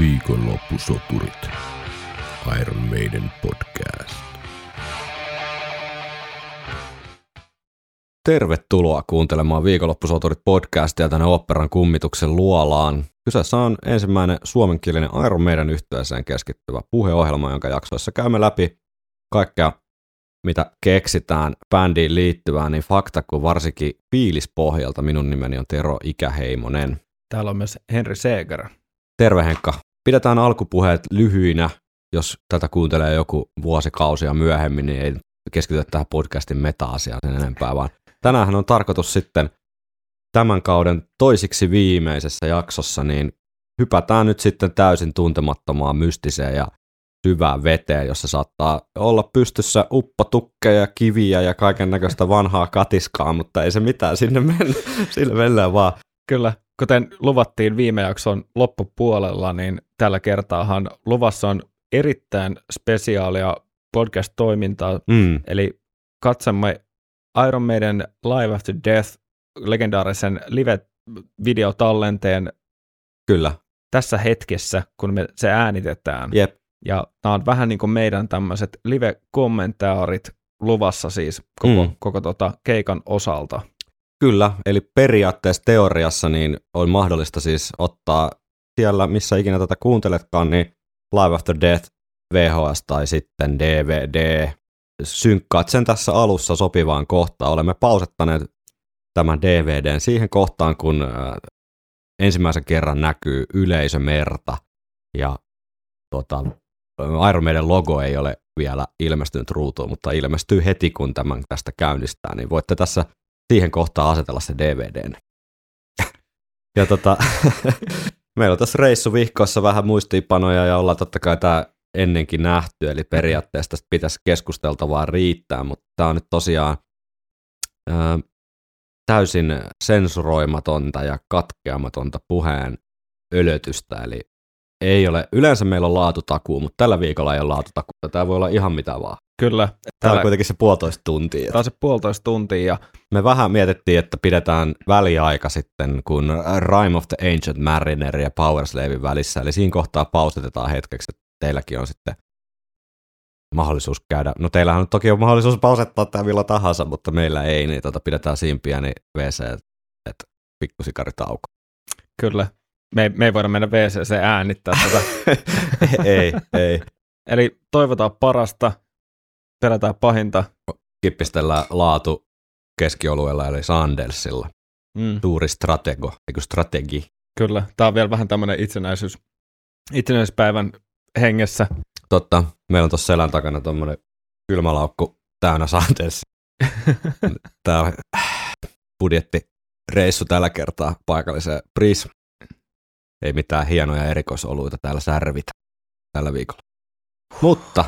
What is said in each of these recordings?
Viikonloppusoturit. Iron Maiden podcast. Tervetuloa kuuntelemaan Viikonloppusoturit podcastia tänne operan kummituksen luolaan. Kyseessä on ensimmäinen suomenkielinen Iron Maiden yhtyeeseen keskittyvä puheohjelma, jonka jaksoissa käymme läpi kaikkea, mitä keksitään bändiin liittyvää, niin fakta kuin varsinkin fiilispohjalta. Minun nimeni on Tero Ikäheimonen. Täällä on myös Henri Seeger. Terve Henkka. Pidetään alkupuheet lyhyinä. Jos tätä kuuntelee joku vuosikausia myöhemmin, niin ei keskitytä tähän podcastin meta-asiaan sen enempää, vaan tänään on tarkoitus sitten tämän kauden toisiksi viimeisessä jaksossa, niin hypätään nyt sitten täysin tuntemattomaan mystiseen ja syvään veteen, jossa saattaa olla pystyssä uppotukkeja, kiviä ja kaiken näköistä vanhaa katiskaa, mutta ei se mitään, sinne mennä, sille mennään vaan. Kyllä, kuten luvattiin viime jakson loppupuolella, niin tällä kertaahan luvassa on erittäin spesiaalia podcast-toimintaa, Mm, eli katsomme Iron Maiden Live After Death legendaarisen live-videotallenteen kyllä, tässä hetkessä, kun me se äänitetään. jep, Ja tämä on vähän niin kuin meidän tämmöiset live-kommentaarit luvassa siis koko, Mm. mm. koko tota keikan osalta. Kyllä, eli periaatteessa teoriassa niin on mahdollista siis ottaa siellä, missä ikinä tätä kuunteletkaan, niin Live After Death, VHS tai sitten DVD. Synkkaat sen tässä alussa sopivaan kohtaan. Olemme pausettaneet tämän DVDn siihen kohtaan, kun äh, ensimmäisen kerran näkyy yleisömerta ja tota, Iron Maiden logo ei ole vielä ilmestynyt ruutuun, mutta ilmestyy heti, kun tämän tästä käynnistää, niin voitte tässä siihen kohtaan asetella se DVDn. Ja tota, meillä on tässä reissuvihkoissa vähän muistiinpanoja ja ollaan totta kai tämä ennenkin nähty, eli periaatteessa tästä pitäisi keskusteltavaa riittää, mutta tämä on nyt tosiaan ö, täysin sensuroimatonta ja katkeamatonta puheen ölötystä, eli ei ole, yleensä meillä on laatutakuu, mutta tällä viikolla ei ole laatutakuuta, tämä voi olla ihan mitä vaan. Kyllä, Täällä on kuitenkin se puolitoista tuntia. tämä on se puolitoista tuntia ja Me vähän mietittiin, että pidetään väliaika sitten, kun Rime of the Ancient Mariner ja Power Slavein välissä, eli siinä kohtaa pausitetaan hetkeksi, että teilläkin on sitten mahdollisuus käydä. No teillähän nyt toki on mahdollisuus pausettaa tämä milloin tahansa, mutta meillä ei, niin tota, pidetään siinä pieni WC, että pikkusikaritauko. kyllä, me, ei- me ei voida mennä WCC äänittää tätä. ei, ei. Eli toivotaan parasta, pelätään pahinta. Kippistellään laatu keskiolueella, eli Sandelsilla. Mm, Suuri stratego, eikö strategi. kyllä, tämä on vielä vähän tämmöinen itsenäisyys, itsenäisyyspäivän hengessä. Totta, meillä on tuossa selän takana tuommoinen kylmälaukku täynnä Sanders. Tämä on budjettireissu tällä kertaa paikalliseen Pris. Ei mitään hienoja erikoisoluita täällä särvitä tällä viikolla. Mutta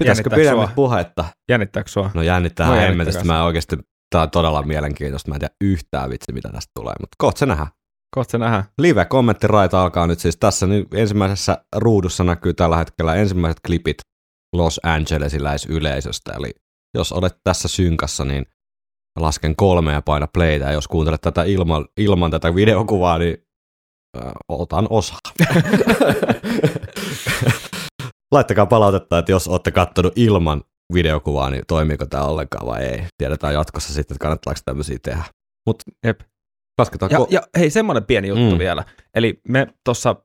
pitäisikö pidemmät sua? puhetta? Jännittääkö sua? No jännittää No hemmetistä. Mä oikeasti, tää on todella mielenkiintoista. Mä en tiedä yhtään vitsi, mitä tästä tulee, mutta kohta se nähdään. Kohta se nähdään. Live-kommenttiraita alkaa nyt siis tässä nyt ensimmäisessä ruudussa näkyy tällä hetkellä ensimmäiset klipit Los Angelesiläisyleisöstä, eli jos olet tässä synkassa, niin lasken kolme ja paina playtä, ja jos kuuntelet tätä ilman, ilman tätä videokuvaa, niin äh, otan osaa. Laittakaa palautetta, että jos olette kattonut ilman videokuvaa, niin toimiiko tämä ollenkaan vai ei. Tiedetään jatkossa sitten, että kannattaako tämmöisiä tehdä. Mutta Jep. lasketaan Ja, ko- ja hei, semmoinen pieni juttu Mm. vielä. Eli me tuossa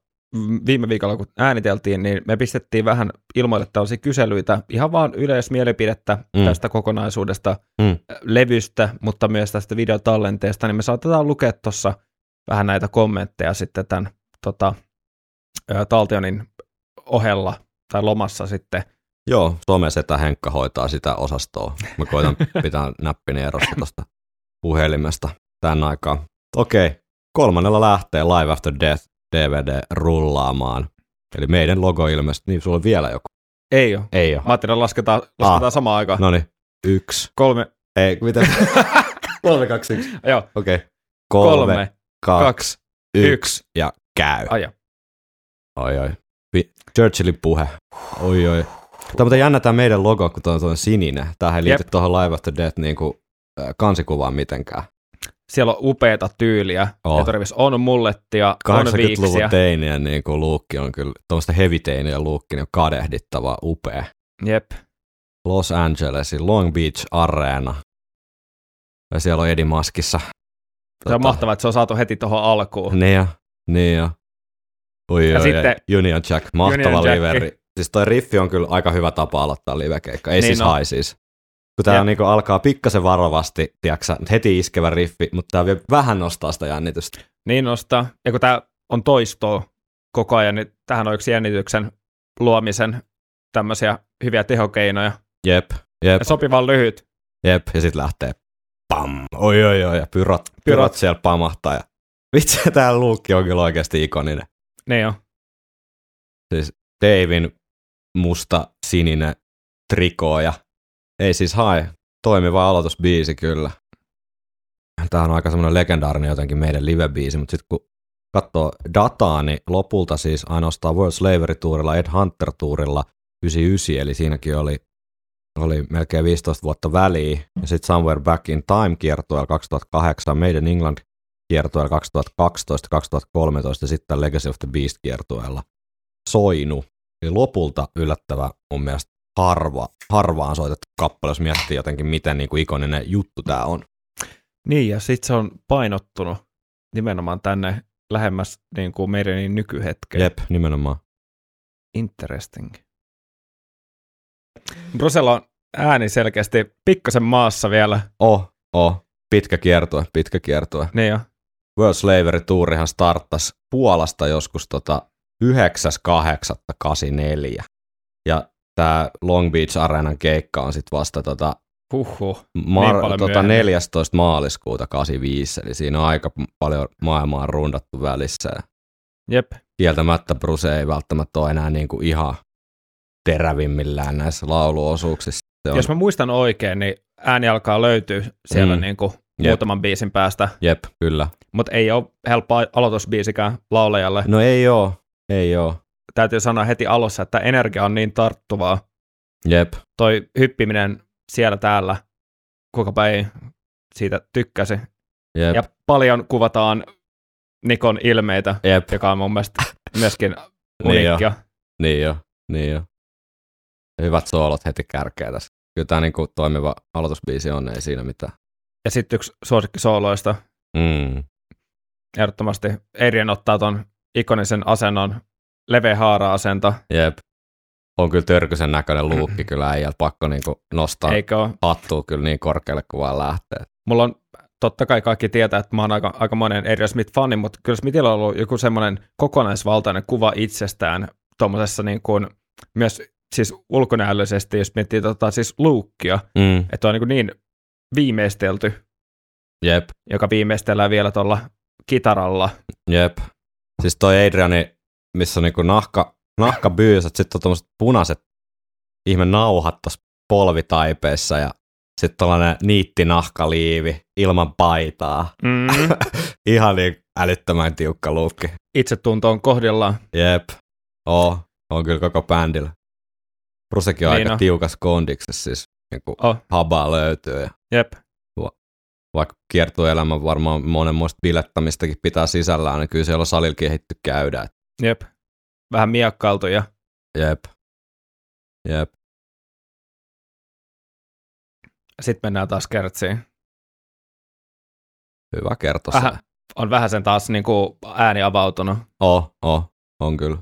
viime viikolla, kun ääniteltiin, niin me pistettiin vähän ilmoille tällaisia kyselyitä, ihan vaan yleismielipidettä Mm. tästä kokonaisuudesta, Mm. levystä, mutta myös tästä videotallenteesta, niin me saatetaan lukea tuossa vähän näitä kommentteja sitten tämän tota, Taltionin ohella tai lomassa sitten. Joo, somesetä Henkka hoitaa sitä osastoa. Mä koitan pitää näppini erossa tuosta puhelimesta tämän aikaa. Okei, kolmannella lähtee Live After Death DVD rullaamaan. Eli meidän logo ilmeisesti, niin sulla on vielä joku. Ei ole. Ei ole. Mä ajattelin, lasketaan, lasketaan Ah. samaan aikaan. No niin, yksi. Kolme, Ei, miten? kolme, kaksi, yksi. joo, Okei. kolme, Kolme, kolme kaksi, kaksi, yksi. yksi. Ja käy. Aja. Oi, oi. Churchillin puhe. Oi, oi. Tämä on muuten jännä tämä meidän logo, kun tuo on sininen. Tämähän ei liity Jep. tuohon Live After Death niin kuin, äh, kansikuvaan mitenkään. siellä on upeata tyyliä. Oh. Eturivissa on mullettia, on 80-luvun viiksiä. teinien niin kuin luukki on kyllä, tuommoista heavy teinien luukki niin on kadehdittava upea. Jep. Los Angelesin Long Beach Arena. Ja siellä on Eddie Maskissa. Se on mahtavaa, että se on saatu heti tuohon alkuun. Niin jo, niin jo. Oi, Ja oi, sitten- Union Jack, mahtava Union Jack. liveri. Siis toi riffi on kyllä aika hyvä tapa aloittaa livekeikka. Ei Niin siis on. hai siis. Kun tää niinku alkaa pikkasen varovasti, tiiäksä, heti iskevä riffi, mutta tää vielä vähän nostaa sitä jännitystä. Niin nostaa. Ja kun tämä on toistoa koko ajan, niin tähän on yksi jännityksen luomisen tämmöisiä hyviä tehokeinoja. Jep, jep, Ja sopivan lyhyt. jep. Ja sit lähtee pam, oi oi oi, ja pyrot, pyrot, Pyrot. siellä pamahtaa. Ja vitsi, tää luukki on kyllä oikeasti ikoninen. Niin on. Siis Davin musta sininen trikoo ja ei siis hae. Toimiva aloitusbiisi kyllä. Tää on aika semmoinen legendaarinen jotenkin meidän live-biisi, mutta sitten kun katsoo dataa, niin lopulta siis ainoastaan World Slavery Tourilla, Ed Hunter Tourilla 99, eli siinäkin oli, oli melkein 15 vuotta väliä. Ja sitten Somewhere Back in Time kiertueella 2008, Made in England kiertueella 2012, 2013 ja sitten Legacy of the Beast kiertueella soinu. Eli lopulta yllättävä mun mielestä harva, harvaan soitettu kappale, jos miettii jotenkin, miten niin kuin ikoninen juttu tämä on. Niin, ja sitten se on painottunut nimenomaan tänne lähemmäs niin kuin meidän nykyhetkeen. Jep, nimenomaan. Interesting. Brusella on ääni selkeästi pikkasen maassa vielä. Oh, oh, pitkä kiertue, pitkä kiertue. Niin jo. World Slavery Tourihan starttasi Puolasta joskus tota 9.8.84. Ja tämä Long Beach Arenan keikka on sitten vasta tota, Huhhuh. mar- Niin tota myöhemmin. 14. maaliskuuta 85, eli siinä on aika paljon maailmaa rundattu välissä. Jep. kieltämättä Bruce ei välttämättä ole enää niin kuin ihan terävimmillään näissä lauluosuuksissa. Se on, Jos mä muistan oikein, niin ääni alkaa löytyä siellä Mm. mm. Jep. muutaman biisin päästä, Jep, kyllä. mutta ei ole helppo aloitusbiisikään laulajalle. No ei oo, ei oo. Täytyy sanoa heti alussa, että energia on niin tarttuvaa. Jep, Toi hyppiminen siellä täällä, kuinka ei siitä tykkäsi. jep, Ja paljon kuvataan Nikon ilmeitä, jep. joka on mun mielestä myöskin Niin uniikkia. Niin jo, niin jo. Hyvät soolot heti kärkeä tässä. Kyllä tämä niinku toimiva aloitusbiisi on, ei siinä mitään. Ja sitten yksi suosikkisooloista, Mm. ehdottomasti Adrian ottaa ton ikonisen asennon, leveä haara-asento, Jep. On kyllä törkysen näköinen luukki kyllä äijältä. Pakko niinku nostaa eikö hattua kyllä niin korkealle kuin vaan lähtee. Mulla on, totta kai kaikki tietää, että mä oon aika, aika monen Adrian Smith-fani, mutta kyllä Smithillä on ollut joku semmoinen kokonaisvaltainen kuva itsestään tuommoisessa niin kuin, myös siis ulkonäöllisesti, jos miettii tota, siis luukkia, Mm. että on niin, niin viimeistelty, Jep, joka viimeistellään vielä tuolla kitaralla. jep. Siis toi Adriani, missä on niinku nahka, nahkabyysät, sitten on tommoset punaiset ihme nauhat tossa polvitaipeissa ja sitten tällainen niittinahkaliivi ilman paitaa. Mm. Ihan niin älyttömän tiukka luukki. Itsetunto on kohdillaan. Jep. Oo, on kyllä koko bändillä. Brusekin on Niin aika on. tiukas kondiksessa, siis niinku Oh, habaa löytyy. Ja jep. vaikka kiertueelämä varmaan monenmoista bilettämistäkin pitää sisällään, niin kyllä siellä on salilla kehitty käydä. Jep. Vähän miakkailtu ja Jep. Jep. sitten mennään taas kertsiin. Hyvä Vähän, on vähän sen taas niin kuin ääni avautunut. Oh, oh, on kyllä.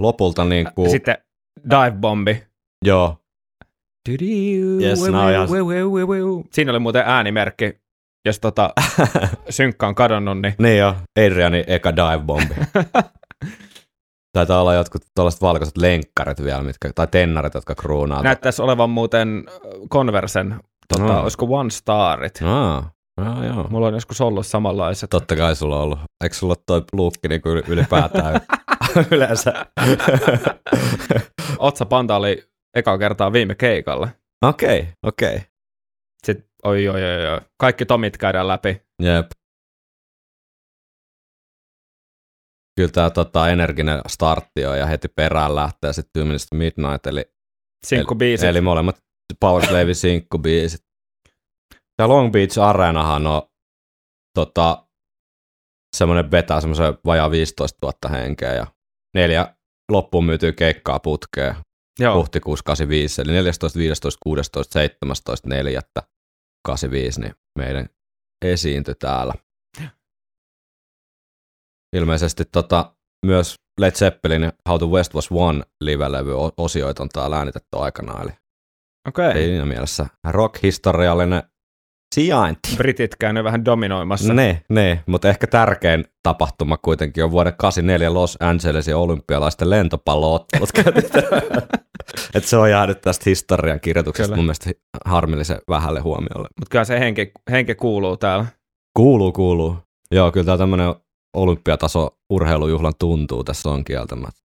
Lopulta niin kuin, Sitten dive bombi. joo, Yes, on ihan- Siinä oli muuten äänimerkki, jos tota synkkä on kadonnut, niin niin jo, Adrianin eka dive bombi. Taitaa olla jotkut tuollaiset valkoiset lenkkarit vielä, mitkä, tai tennarit, jotka kruunaa. näyttäisi olevan muuten Conversen, tota, No. olisiko One Starit. Aa, joo, joo. Mulla on joskus ollut samanlaiset. Totta kai sulla on ollut. Eikö sulla ole toi luukki niin kuin ylipäätään yleensä? Otsapanta oli eka kertaa viime keikalla. Okei, okei. Sitten, oi, oi, oi, oi. Kaikki tomit käydään läpi. Jep. Kyllä tämä tota, energinen startti on ja heti perään lähtee sitten Two Minutes to Midnight, eli, Sinkku biisit. eli molemmat Powerslave sinkkubiisit. Ja Long Beach Arenahan on tota, semmoinen vetää semmoisen vajaa 15 000 henkeä ja neljä loppuun myytyy keikkaa putkeen Joo, huhtikuussa 85, eli 14, 15, 16, 17, 4, 85, niin meidän esiintyi täällä. Ilmeisesti tota, myös Led Zeppelin How the West Was Won live-levy o- osioita on täällä äänitetty aikanaan, eli okei. Okay. siinä mielessä rock-historiallinen sijainti. Britit käynyt vähän dominoimassa. Ne, ne, mutta ehkä tärkein tapahtuma kuitenkin on vuoden 84 Los Angelesin olympialaisten lentopalloottelut. Et se on jäänyt tästä historian kirjoituksesta Kyllä. mun mielestä harmillisen vähälle huomiolle. Mutta kyllä se henke, henke kuuluu täällä. Kuuluu, kuuluu. Joo, kyllä tämä tämmöinen olympiataso urheilujuhlan tuntuu tässä on kieltämättä.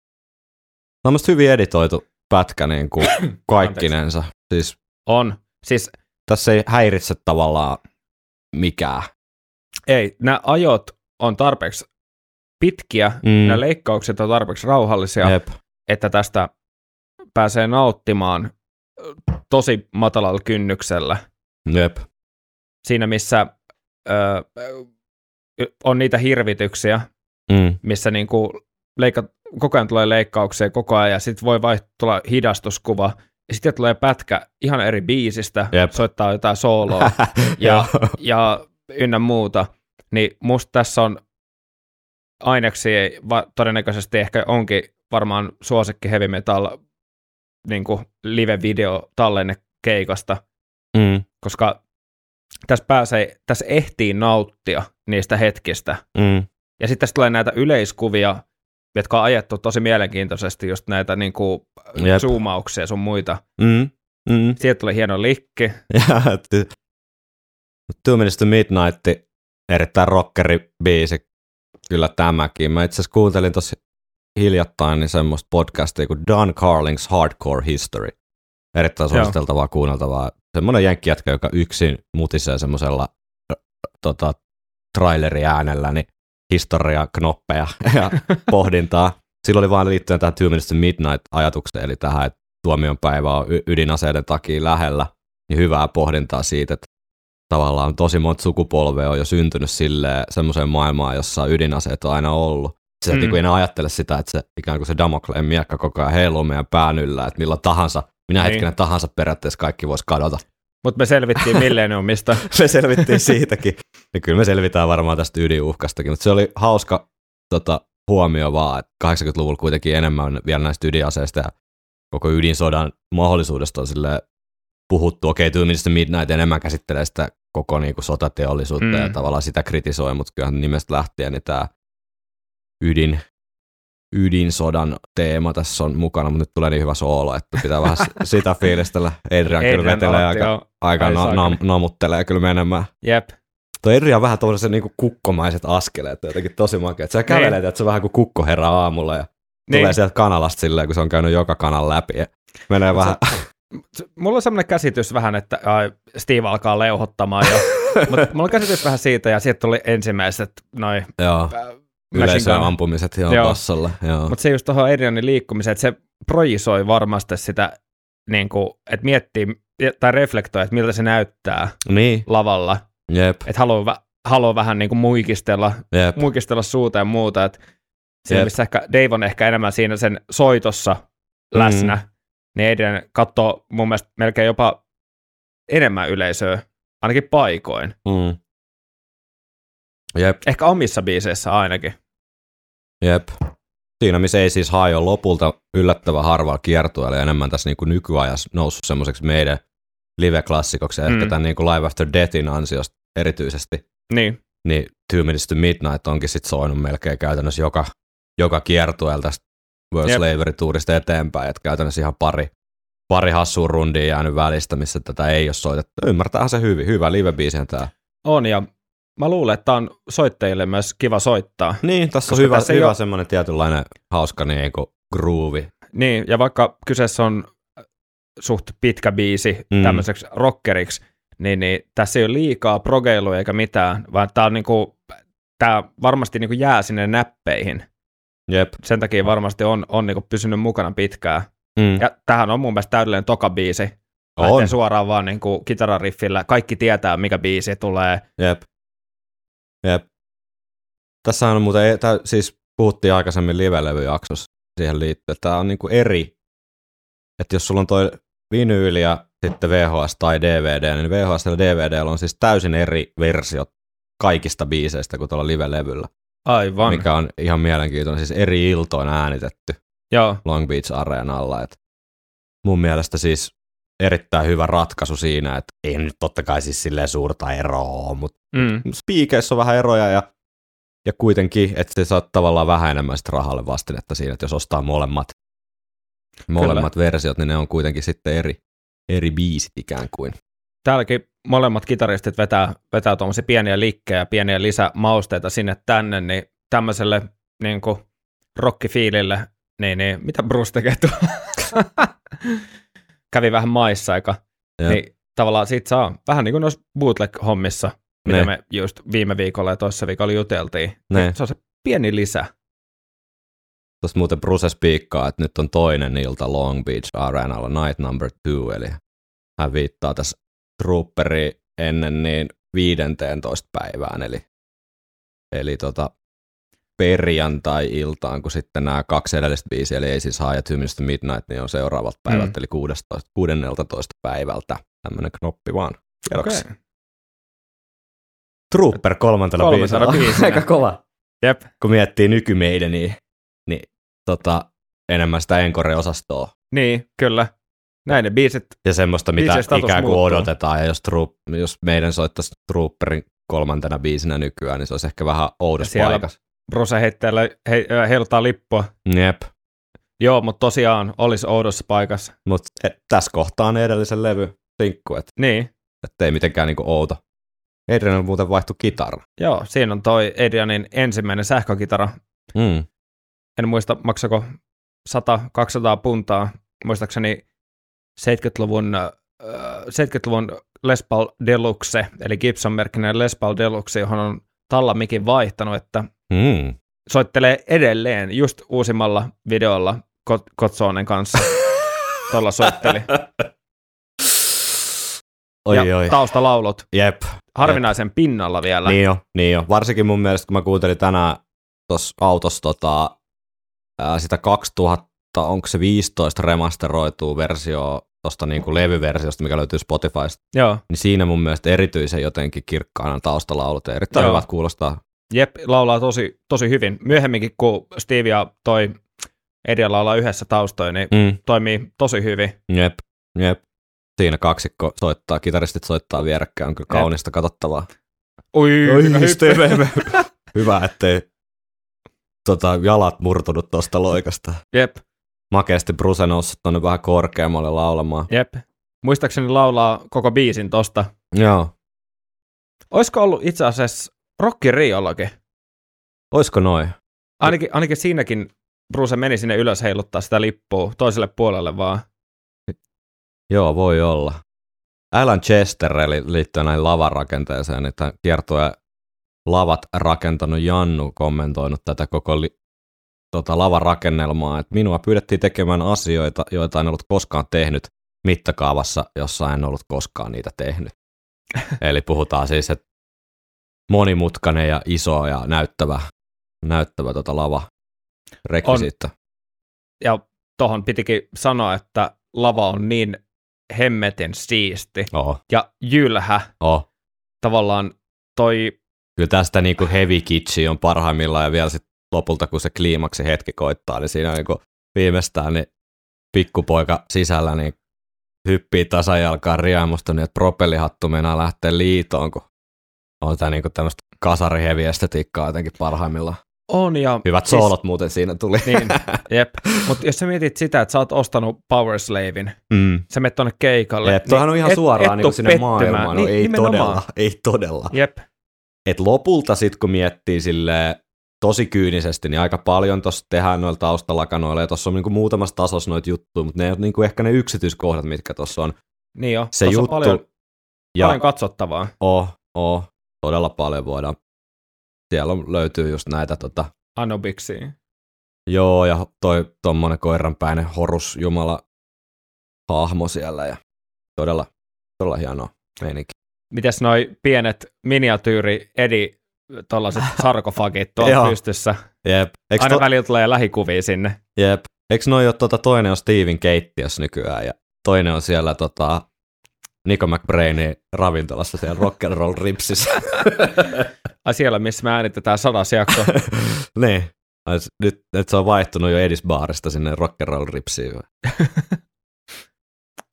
Tämä on hyvin editoitu pätkä niin kuin kaikkinensa. Siis On. Siis tässä ei häiritse tavallaan mikään. ei, nämä ajot on tarpeeksi pitkiä, Mm. nämä leikkaukset on tarpeeksi rauhallisia, Jep. että tästä pääsee nauttimaan tosi matalalla kynnyksellä. Jep. Siinä, missä ö, on niitä hirvityksiä, Mm. missä niinku leikka, koko ajan tulee leikkauksia koko ajan, ja sitten voi vaihtua hidastuskuva, ja sitten tulee pätkä ihan eri biisistä, Jep. soittaa jotain sooloa, ja, ja ynnä muuta, niin musta tässä on aineksi va- todennäköisesti ehkä onkin varmaan suosikki heavy metal niin live-video tallenne keikasta, mm. koska tässä pääsee, tässä ehtii nauttia niistä hetkistä. Mm. Ja sitten tässä tulee näitä yleiskuvia, jotka on ajettu tosi mielenkiintoisesti, just näitä niin kuin Jep. zoomauksia sun muita. Mm. Mm. Sieltä tulee hieno likki. Two Minutes to Midnight, erittäin rockeri biisi, kyllä tämäkin. Mä itse asiassa kuuntelin tosi hiljattain niin semmoista podcastia kuin Don Carling's Hardcore History. Erittäin Joo. suositeltavaa, kuunneltavaa. Semmoinen jenkkijätkä, joka yksin mutisee semmoisella tota, traileriäänellä, niin historia, knoppeja ja pohdintaa. Silloin oli vaan liittyen tähän Two Minutes to Midnight-ajatukseen, eli tähän, että tuomion päivä on ydinaseiden takia lähellä, niin hyvää pohdintaa siitä, että tavallaan tosi monta sukupolvea on jo syntynyt silleen semmoiseen maailmaan, jossa ydinaseet on aina ollut. Mm. mm. niin enää ajattele sitä, että se ikään kuin se Damokleen miekka koko ajan heiluu meidän pään yllä, että milloin tahansa, minä Niin. hetkenä tahansa periaatteessa kaikki voisi kadota. Mutta me selvittiin Millenniumista. me selvittiin siitäkin. Ja kyllä me selvitään varmaan tästä ydinahukastakin, mutta se oli hauska tota, huomio vaan, että 80-luvulla kuitenkin enemmän vielä näistä ydinaseista ja koko ydinsodan mahdollisuudesta on sille puhuttu. Okei, okay, to Midnight enemmän käsittelee sitä koko niin kuin, sotateollisuutta mm. ja tavallaan sitä kritisoi, mutta kyllähän nimestä lähtien niin tämä ydin, ydinsodan teema tässä on mukana, mutta nyt tulee niin hyvä soolo, että pitää vähän sitä fiilistellä. Adrian kyllä Adrian vetelee aloitti aika, aika Ai na, nam, namuttelee kyllä menemään. Jep. Tuo Adrian on vähän tuollaiset niinku kukkomaiset askeleet, jotenkin tosi makeat. Se kävelee, että se on vähän kuin kukko herää aamulla ja Niin. tulee sieltä kanalasta silleen, kun se on käynyt joka kanan läpi. Ja menee vähän, Mulla on semmoinen käsitys vähän, että ai, Steve alkaa leuhottamaan jo. Mutta mulla on käsitys vähän siitä, ja sieltä tuli ensimmäiset noin joo, yleisöön ampumiset joo, Joo. bassolla. Joo. Mutta se just tuohon Adrianin liikkumiseen, että se projisoi varmasti sitä, niin kuin, että miettii tai reflektoi, että miltä se näyttää Niin, lavalla. jep, Että haluaa, vä- haluaa vähän niin kuin muikistella, jep. muikistella suuta ja muuta. Että siinä, missä ehkä Dave on ehkä enemmän siinä sen soitossa läsnä, mm. niin Adrian katsoo mun mielestä melkein jopa enemmän yleisöä, ainakin paikoin. Mm. Jep, Ehkä omissa biiseissä ainakin. jep. Siinä, missä ei siis hae lopulta yllättävän harvalla kiertueella ja enemmän tässä niin kuin nykyajassa noussut semmoiseksi meidän live-klassikoksi ja Mm. ehkä tämän niin kuin Live After Deathin ansiosta erityisesti. Niin, niin Two Minutes to Midnight onkin sit soinut melkein käytännössä joka, joka kiertueella tästä World Jep. Slavery Tourista eteenpäin, että käytännössä ihan pari, pari hassua rundia jäänyt välistä, missä tätä ei ole soitettu. Ymmärtäähän se hyvin, hyvä live-biisi tämä. on ja mä luulen, että on soittajille myös kiva soittaa. Niin, tässä Koska on hyvä, tässä hyvä ole- semmoinen tietynlainen hauska niin kuin groove. Niin, ja vaikka kyseessä on suht pitkä biisi mm. Mm. tämmöiseksi rockeriksi, niin, niin tässä ei ole liikaa progeilua eikä mitään, vaan tämä on niinku, tää varmasti niinku jää sinne näppeihin. Jep. Sen takia varmasti on, on niinku pysynyt mukana pitkään. Mm. Ja tähän on mun mielestä täydellinen toka biisi. lähtee On. suoraan vaan niin kuin kitarariffillä. Kaikki tietää, mikä biisi tulee. Jep. Jep. Tässähän on muuten, tää, siis puhuttiin aikaisemmin live-levyjaksossa siihen liittyen, että tämä on niinku eri, että jos sulla on toi vinyyli ja sitten VHS tai DVD, niin VHS ja DVD on siis täysin eri versiot kaikista biiseistä kuin tuolla live-levyllä, Aivan. mikä on ihan mielenkiintoinen, siis eri iltoin äänitetty Joo, Long Beach Areenalla, että mun mielestä siis erittäin hyvä ratkaisu siinä, että ei nyt totta kai siis silleen suurta eroa mutta mm. spiikeissä on vähän eroja ja, ja kuitenkin, että se saa tavallaan vähän enemmän sit rahalle vastinetta siinä, että jos ostaa molemmat, molemmat versiot, niin ne on kuitenkin sitten eri, eri biisit ikään kuin. täälläkin molemmat kitaristit vetää, vetää tuommoisia pieniä liikkejä ja pieniä lisämausteita sinne tänne, niin tämmöiselle niin kuin rockifiilille, niin, niin mitä Bruce tekee tuolla? Kävi vähän maissa aika, Ja, niin tavallaan siitä saa vähän niin kuin noissa bootleg-hommissa, mitä Ne. me just viime viikolla ja toissa viikolla juteltiin. ne, Se on se pieni lisä. tuossa muuten Bruce spiikkaa, että nyt on toinen ilta Long Beach Arenalla, night number two, eli hän viittaa tässä Trooperi ennen niin 15 päivään, eli, eli tota, perjantai-iltaan, kun sitten nämä kaksi edellistä biisiä, eli ei siis High ja Tymistä Midnight, niin on seuraavalta päivältä, Mm. eli 16, 16 päivältä. Tämmöinen knoppi vaan. Tiedoksi. Okei. Trooper kolmantena, Kolmantena biisinä. Aika kova. Jep, Kun miettii nykymeidän, niin, niin tota, enemmän sitä Encore-osastoa niin, kyllä. Näin ne biisit, ja semmoista, mitä ikään kuin muuttuu. odotetaan. Ja jos, troop, jos meidän soittaisi Trooperin kolmantena biisinä nykyään, niin se olisi ehkä vähän oudossa paikassa. Bruce heittelee, he, heiluttaa lippua. Jep. Joo, mutta tosiaan olisi oudossa paikassa. Mutta tässä kohtaa on edellisen levy sinkku, että Niin, et ei mitenkään niinku outo. Adrian muuten vaihtui kitara. joo, siinä on toi Adrianin ensimmäinen sähkökitara. Mm. En muista, maksako 100-200 puntaa. Muistaakseni 70-luvun, äh, 70-luvun Les Paul Deluxe, eli Gibson-merkkinen Les Paul Deluxe, johon on tallamikin vaihtanut, että Mm. soittelee edelleen just uusimmalla videolla Kot- Kotsonen kanssa. Tuolla soitteli. Oi, ja oi. taustalaulut Jep. harvinaisen pinnalla vielä. Niin jo, niin jo. Varsinkin mun mielestä, kun mä kuuntelin tänään tuossa autossa tota, ää, sitä 2000, onko se 15 remasteroituu versio tuosta niinku levyversiosta, mikä löytyy Spotifysta, Joo, niin siinä mun mielestä erityisen jotenkin kirkkaana taustalaulut. ja Erittäin Joo. hyvät kuulostaa. Jep, laulaa tosi, tosi hyvin. Myöhemminkin, kun Steve ja toi Edia laulaa yhdessä taustoin, niin Mm. toimii tosi hyvin. Jep, jep. Siinä kaksikko soittaa, kitaristit soittaa vierekkäin, on kyllä Jep. kaunista katsottavaa. Oi, hyvä. Steve. Hyvä, ettei tota, jalat murtunut tuosta loikasta. Jep, Makeasti Bruce noussut tonne vähän korkeammalle laulamaan. jep. Muistaakseni laulaa koko biisin tosta. Joo. Olisiko ollut itse asiassa Rocky Riollakin? Oisko noin? Ainakin, ainakin siinäkin Bruce meni sinne ylös heiluttaa sitä lippua toiselle puolelle vaan. Joo, voi olla. Alan Chester, eli liittyen näihin lavarakenteeseen, että kiertoja lavat rakentanut Jannu kommentoinut tätä koko li- tota, lavarakennelmaa, että minua pyydettiin tekemään asioita, joita en ollut koskaan tehnyt mittakaavassa, jossa en ollut koskaan niitä tehnyt. Eli puhutaan siis, että monimutkainen ja iso ja näyttävä, näyttävä tota lava rekvisiitta. Ja tohon pitikin sanoa, että lava on niin hemmetin siisti Oho, ja jylhä. oho. Tavallaan toi, Kyllä tästä niinku heavy kitchi on parhaimmillaan ja vielä sit lopulta kun se kliimaksi hetki koittaa, niin siinä niinku viimeistään niin pikkupoika sisällä niin hyppii tasajalkaan riemusta niin, että propellihattu meinaa lähteä liitoon, kun on tää niinku tämmöistä kasarihevi estetiikkaa jotenkin parhaimmillaan. on ja... Hyvät siis- soolot muuten siinä tuli. Niin, jep. Mutta jos sä mietit sitä, että sä oot ostanut Power Slavein, Mm. sä menet tonne keikalle. Jep, toihan on ihan et- suoraan et tuu sinne pettymään. maailmaan. No Niin, ei nimenomaan. todella, ei todella. Jep, Et lopulta sitten kun miettii sille tosi kyynisesti, niin aika paljon tuossa tehdään noilla taustalakanoilla, ja tuossa on niinku muutamassa tasossa noita juttuja, mutta ne on niinku ehkä ne yksityiskohdat, mitkä tuossa on. niin jo. Se juttu, on paljon, ja paljon katsottavaa. oh, oh, todella paljon voidaan. Siellä on, löytyy just näitä, tota, Anubiksi. joo, ja toi tommonen koiranpäinen horus jumala hahmo siellä, ja todella, todella hienoa meininki. Mites noi pienet miniatyyri edi tuollaiset sarkofagit tuolla pystyssä? Jep. Eikö, Aina to, välillä tulee lähikuvia sinne. jep. Eikö noi ole, tota, toinen on Steven keittiössä nykyään ja toinen on siellä tota, Nico McBrainin ravintolassa siellä rock'n'roll ripsissä. Ai siellä, missä me äänitetään sadas jakso. niin. Nyt, nyt se on vaihtunut jo Edisbaarista sinne rock'n'roll ripsiin.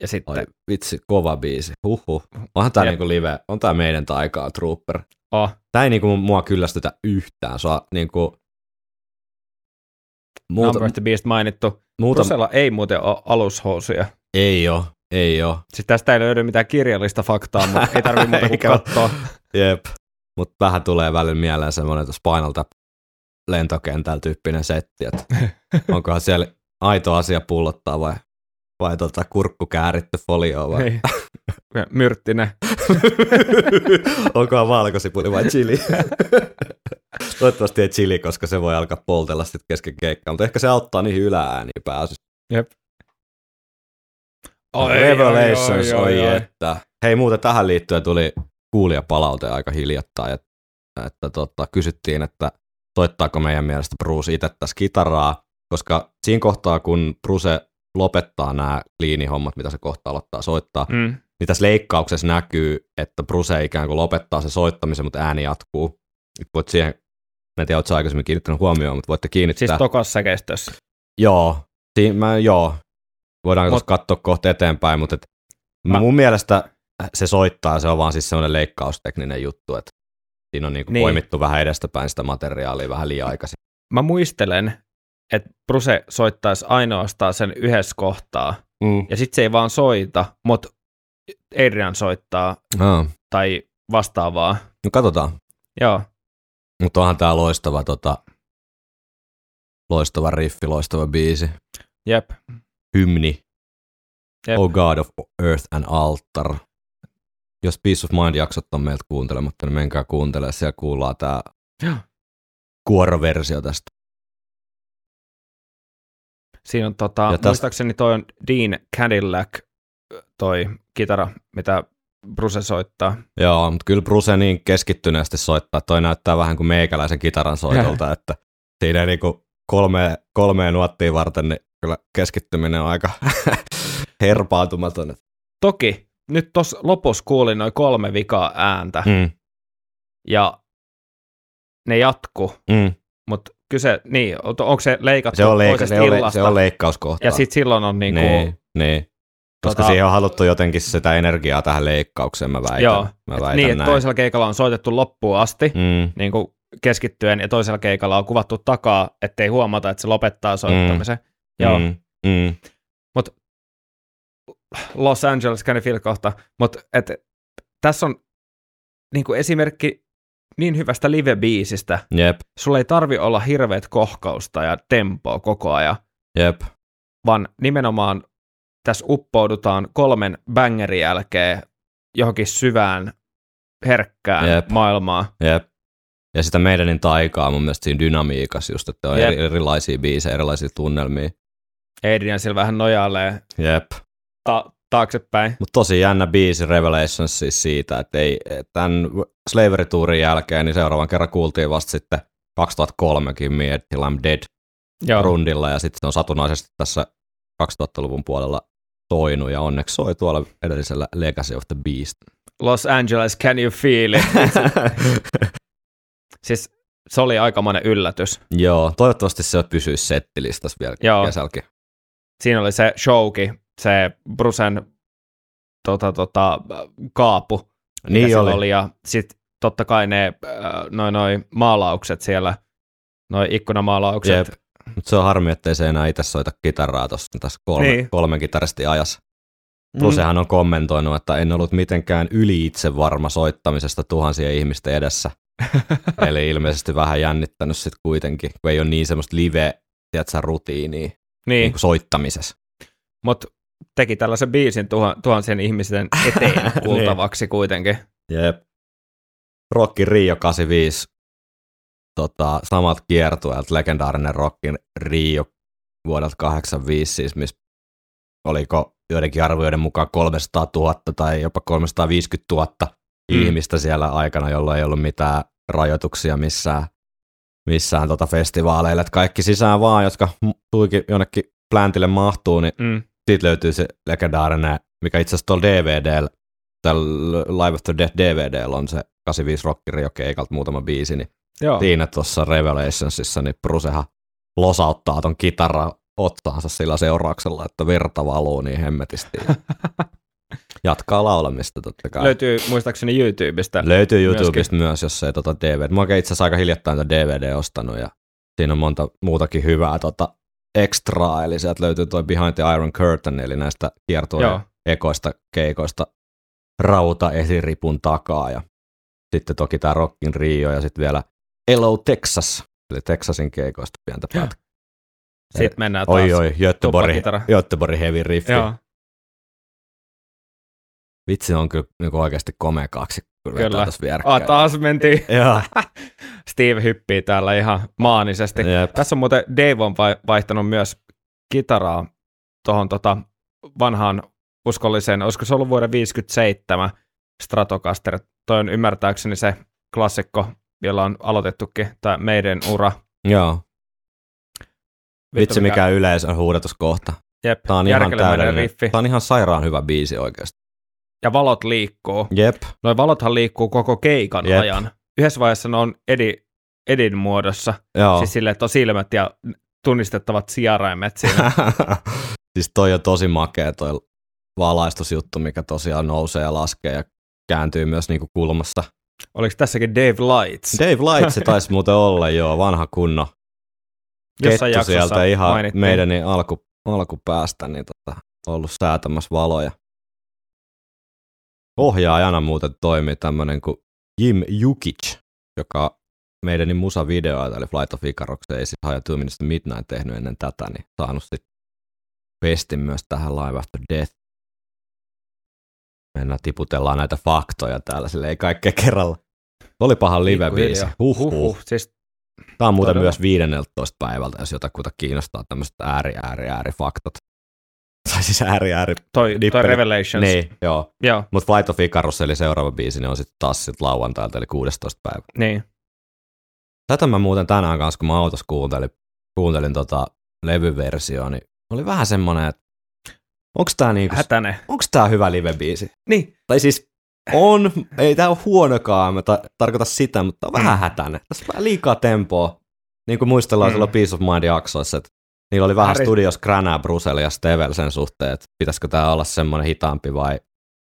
Ja sitten, Ai vitsi, kova biisi. Huhhuh. Onhan tää Jep. niinku live, on tää meidän taikaa Trooper. oh, Tää ei niinku mua kyllästytä yhtään. Se on niinku... Muuta, Number of the Beast mainittu. muuta Rusella ei muuten ole alushousuja. ei oo, ei oo. Siis tästä ei löydy mitään kirjallista faktaa, mutta ei tarvitse muuta kuin katsoa. Jep. Mutta vähän tulee välillä mieleen semmoinen että Spinal Tap lentokentällä tyyppinen setti, että onkohan siellä aito asia pullottaa vai, vai tota kurkku kääritty folio vai Ei. Myrttinen. onkohan valkosipuli vai chili. Toivottavasti ei chili, koska se voi alkaa poltella sitten kesken keikkaa, mutta ehkä se auttaa niihin yläääniin pääsyssä. Jep. Revelations, oi, että. Hei muuten tähän liittyen tuli kuulijapalaute aika hiljattain, että, että tota, kysyttiin, että soittaako meidän mielestä Bruce itse tässä kitaraa, koska siinä kohtaa, kun Bruce lopettaa nämä liinihommat, mitä se kohta aloittaa soittaa, mm. Mm. niin tässä leikkauksessa näkyy, että Bruce ikään kuin lopettaa se soittamisen, mutta ääni jatkuu. Nyt voit siihen, mä en tiedä, Voidaan Mut- katsoa kohta eteenpäin, mutta et, Mä- mun mielestä se soittaa, se on vaan siis semmoinen leikkaustekninen juttu, että siinä on niinku Niin. poimittu vähän edestäpäin sitä materiaalia vähän liian aikaisin. Mä muistelen, että Bruse soittaisi ainoastaan sen yhdessä kohtaa, Mm. ja sitten se ei vaan soita, mutta Adrian soittaa Ah. tai vastaavaa. No katsotaan. Joo, Mutta onhan tää loistava, tota, loistava riffi, loistava biisi. jep. Hymni. Jep. Oh God of Earth and Altar. Jos Peace of Mind jaksot on meiltä kuuntelematta, niin menkää kuuntelemaan. Siellä kuullaan Joo. kuoroversio tästä. Siinä on tota, Ja tästä- muistaakseni toi on Dean Cadillac, toi kitara, mitä Bruse soittaa. Joo, mutta kyllä Bruce niin keskittyneesti soittaa, toi näyttää vähän kuin meikäläisen kitaran soitolta, että siinä niinku kolme, kolmeen nuottiin varten, niin kyllä keskittyminen on aika herpaantumaton. Toki, nyt tuossa lopussa kuulin noin kolme vikaa ääntä, Mm, ja ne jatku, mm. mutta kyse, niin, on- onko se leikattu Se, on leika- se, on se on leikkauskohta. ja sitten silloin on niinku, niin, niin. Koska tota- siihen on haluttu jotenkin sitä energiaa tähän leikkaukseen, mä väitän. Joo, mä väitän niin, että toisella keikalla on soitettu loppuun asti, Mm, niin kuin keskittyen, ja toisella keikalla on kuvattu takaa, ettei huomata, että se lopettaa soittamisen. Joo. mm, mm. Los Angeles Canfield kohta, mutta et, tässä on niin kuin esimerkki niin hyvästä live-biisistä. Jep, Sulla ei tarvi olla hirveät kohkausta ja tempoa koko ajan, jep. vaan nimenomaan tässä uppoudutaan kolmen bangerin jälkeen johonkin syvään, herkkään Jep. maailmaan. Jep. Ja sitä meidänin taikaa mun mielestä siinä dynamiikassa just, että on Jep. eri, erilaisia biisejä, erilaisia tunnelmia. Adrian siellä vähän nojailee Jep. ta- taaksepäin. Mutta tosi jännä biisi Revelations siis siitä, että ei, tämän Slavery Tourin jälkeen, niin seuraavan kerran kuultiin vasta sitten 2003kin Me Till I'm Dead Joo. rundilla, ja sitten se on satunnaisesti tässä 2000-luvun puolella soinut, ja onneksi soi tuolla edellisellä Legacy of the Beast. Los Angeles, can you feel it? siis se oli aikamoinen yllätys. Joo, toivottavasti se pysyisi settilistassa vielä Joo. kesälläkin. Siinä oli se showki, se Brusen tota, tota, kaapu, Niin oli. oli. Ja sitten totta kai ne äh, noi, noi maalaukset siellä, noi ikkunamaalaukset. Jep. Mutta se on harmi, ettei se enää itse soita kitaraa tossa, tässä kolme, Niin. niin. kolmen kitaristin ajassa. Plus Mm. hän on kommentoinut, että en ollut mitenkään yli itse varma soittamisesta tuhansien ihmisten edessä. Eli ilmeisesti vähän jännittänyt sitten kuitenkin, kun ei ole niin semmoista live, tiedätkö, rutiinia niin. Niin, kuin soittamisessa. mutta teki tällaisen biisin tuhan, tuhansien ihmisten eteen kuultavaksi kuitenkin. Jep. Rocky Rio 85, tota, samat kiertueelta, legendaarinen Rockin Rio vuodelta 85, siis missä oliko joidenkin arvioiden mukaan 300 000 tai jopa 350 000 mm. ihmistä siellä aikana, jolloin ei ollut mitään rajoituksia missään, missään tota festivaaleille. Et kaikki sisään vaan, jotka tuikin jonnekin plantille mahtuu, niin mm. siitä löytyy se legendaarinen, mikä itse asiassa tuolla DVDllä, tällä Live After Death DVDllä on se 85 Rock Rio keikalta muutama biisi, niin Joo. siinä tuossa Revelationsissa, niin Brucehan losauttaa ton kitaran ottaansa sillä seurauksella, että verta valuu niin hemmetisti. Jatkaa laulamista totta kai. Löytyy muistaakseni YouTubesta. Löytyy YouTubesta myöskin. myös, jos ei tota DVD. Mä oon itse asiassa aika hiljattain tätä DVD ostanut ja siinä on monta muutakin hyvää tota extraa, eli sieltä löytyy toi Behind the Iron Curtain, eli näistä kiertueen ekoista keikoista rauta esiripun takaa ja sitten toki tämä Rockin Rio ja sitten vielä Hello Texas, eli Texasin keikoista pientä pätkää. Sitten mennään taas Oi, oi, Göteborg, Göteborg heavy riffi. Joo. Vitsi on kyllä niin oikeasti komea kaksi, kun kyllä. Ah, taas mentiin. Steve hyppii täällä ihan maanisesti. Jep. Tässä on muuten Dave on vaihtanut myös kitaraa tuohon tota vanhaan uskolliseen, olisiko se ollut vuoden 57 Stratocaster. Toi on ymmärtääkseni se klassikko, jolla on aloitettukin tämä meidän ura. Joo. Vitsi mikä, mikä yleisön huudatuskohta. Jep, Tämä on ihan täydellinen. Riffi. Tämä on ihan sairaan hyvä biisi oikeasti. Ja valot liikkuu. Jep. Noin valothan liikkuu koko keikan Jep. ajan. Yhdessä vaiheessa ne on edi, edin muodossa. Joo. Siis silleen, että on silmät ja tunnistettavat sijaraimet siinä. siis toi on tosi makea toi valaistusjuttu, mikä tosiaan nousee ja laskee ja kääntyy myös niinku kulmassa. Oliko tässäkin Dave Lights? Dave Lights taisi muuten olla, joo, vanha kunno Jossain kettu sieltä ihan mainittiin. meidän niin alku, alkupäästä niin tota, ollut säätämässä valoja. Ohjaajana muuten toimii tämmöinen kuin Jim Jukic, joka meidän musavideoita, eli Flight of Icarus, ei siis High Two Minutes Midnight tehnyt ennen tätä, niin saanut sitten pestin myös tähän Live After Death. Mennään tiputellaan näitä faktoja täällä, sille ei kaikkea kerralla. Oli paha live-biisi. Huh, huh. huh. Siis Tämä on muuten Todella. myös 15 päivältä, jos jotakuta kiinnostaa tämmöiset ääri, ääri, ääri faktat. Tai siis ääri, ääri. Toi, toi Revelations. Niin, joo. joo. Mutta Flight of Icarus, eli seuraava biisi, niin on sitten taas sit lauantailta, eli 16 päivä. Niin. Tätä mä muuten tänään kanssa, kun mä autossa kuuntelin, kuuntelin tota levyversioa, niin oli vähän semmoinen, että onko tämä niinku, onks tää hyvä live-biisi? Niin. Tai siis on, ei tämä ole huonokaan, mä ta- tarkoita sitä, mutta on vähän mm. hätäinen. Tässä on vähän liikaa tempoa. Niin kuin muistellaan mm. silloin Peace of Mind jaksoissa, että niillä oli vähän Harry. studios Grana, Brusel ja Stevel sen suhteen, että pitäisikö tämä olla semmoinen hitaampi vai,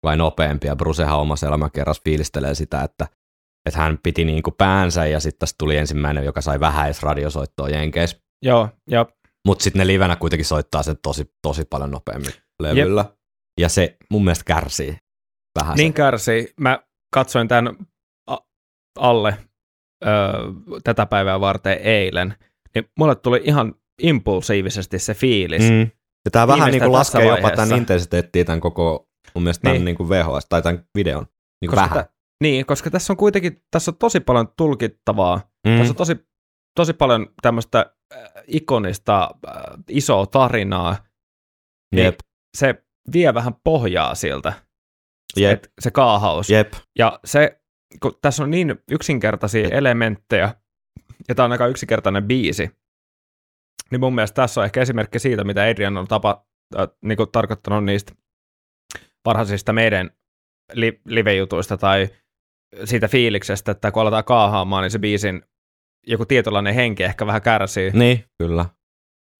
vai nopeampi. Ja Brusehan omassa elämäkerrassa fiilistelee sitä, että, että hän piti niin kuin päänsä ja sitten tässä tuli ensimmäinen, joka sai vähäisradiosoittoa Jenkeissä. Joo, joo. Mutta sitten ne livenä kuitenkin soittaa sen tosi, tosi paljon nopeammin levyllä. Jep. Ja se mun mielestä kärsii vähän. Niin kärsii. Mä katsoin tämän alle ö, tätä päivää varten eilen, niin mulle tuli ihan impulsiivisesti se fiilis. Mm. Ja tämä vähän niin kuin laskee jopa tämän intensiteettiä tämän koko mun mielestä niin. tämän niin kuin VHS tai tämän videon. Niin kuin vähän. Tä, niin, koska tässä on kuitenkin tässä on tosi paljon tulkittavaa. Mm. Tässä on tosi, tosi paljon tämmöistä äh, ikonista äh, isoa tarinaa. Niin Jep. se vie vähän pohjaa siltä. Jep. se kaahaus. Jep. Ja se, kun tässä on niin yksinkertaisia Jep. elementtejä, ja tämä on aika yksinkertainen biisi, niin mun mielestä tässä on ehkä esimerkki siitä, mitä Adrian on tapa, äh, niin kuin tarkoittanut niistä varhaisista meidän li- live-jutuista tai siitä fiiliksestä, että kun aletaan kaahaamaan, niin se biisin joku tietynlainen henki ehkä vähän kärsii. Niin, kyllä.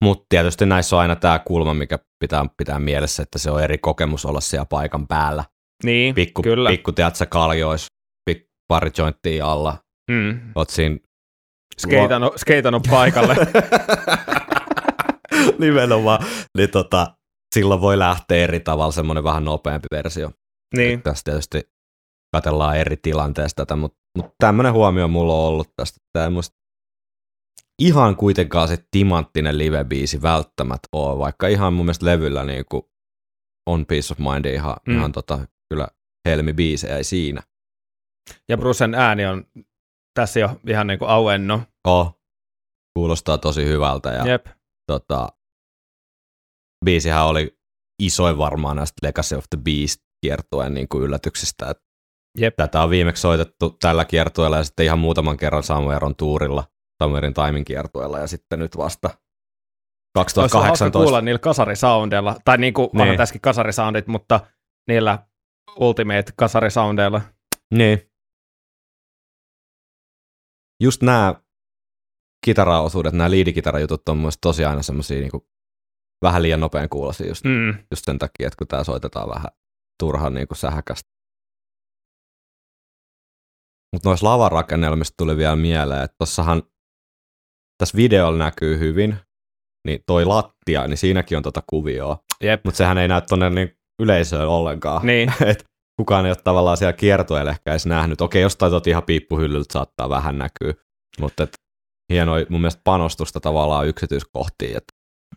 Mutta tietysti näissä on aina tämä kulma, mikä pitää pitää mielessä, että se on eri kokemus olla siellä paikan päällä. Niin, pikku, kyllä. Pikku, tiedätkö, kaljois, pikku pari jointtia alla. Mm. Oot siinä... Skeitannut, skeitannut paikalle. Nimenomaan. Niin tota, silloin voi lähteä eri tavalla semmoinen vähän nopeampi versio. Niin. Tästä tietysti katellaan eri tilanteesta tätä, mutta, mutta tämmöinen huomio mulla on ollut tästä. Tämä musta ihan kuitenkaan se timanttinen live-biisi välttämättä ole, vaikka ihan mun mielestä levyllä niin kuin on Peace of Mind ihan, mm. ihan tota, kyllä helmi-biisejä ei siinä. Ja Brucen ääni on tässä jo ihan niin kuin auenno. Oh. Kuulostaa tosi hyvältä ja Jep. Tota, biisihän oli isoin varmaan näistä Legacy of the Beast kiertueen niin kuin yllätyksistä. Et Jep. Tätä on viimeksi soitettu tällä kiertueella ja sitten ihan muutaman kerran Samueron tuurilla, Samuerin Taimin kiertueella ja sitten nyt vasta Olisi hauska 2018. kuulla niillä kasarisoundeilla, tai niin kuin Niin. tässäkin kasarisoundit, mutta niillä ultimate kasarisoundeilla. Niin. Just nämä kitaraosuudet, nämä liidikitara-jutut on mielestä tosi aina semmosia niinku vähän liian nopean kuulosia just, Mm. just sen takia, että kun tää soitetaan vähän turhan niinku sähäkästä. Mutta noissa lavarakennelmista tuli vielä mieleen, että tossahan tässä videolla näkyy hyvin, niin toi lattia, niin siinäkin on tota kuvioa, Jep. mutta sehän ei näy tonne niin yleisöön ollenkaan. Niin. Et kukaan ei ole tavallaan siellä kiertueella ehkä edes nähnyt. Okei, jostain tuot ihan piippuhyllyltä saattaa vähän näkyä, mutta et hienoa mun mielestä panostusta tavallaan yksityiskohtiin. Et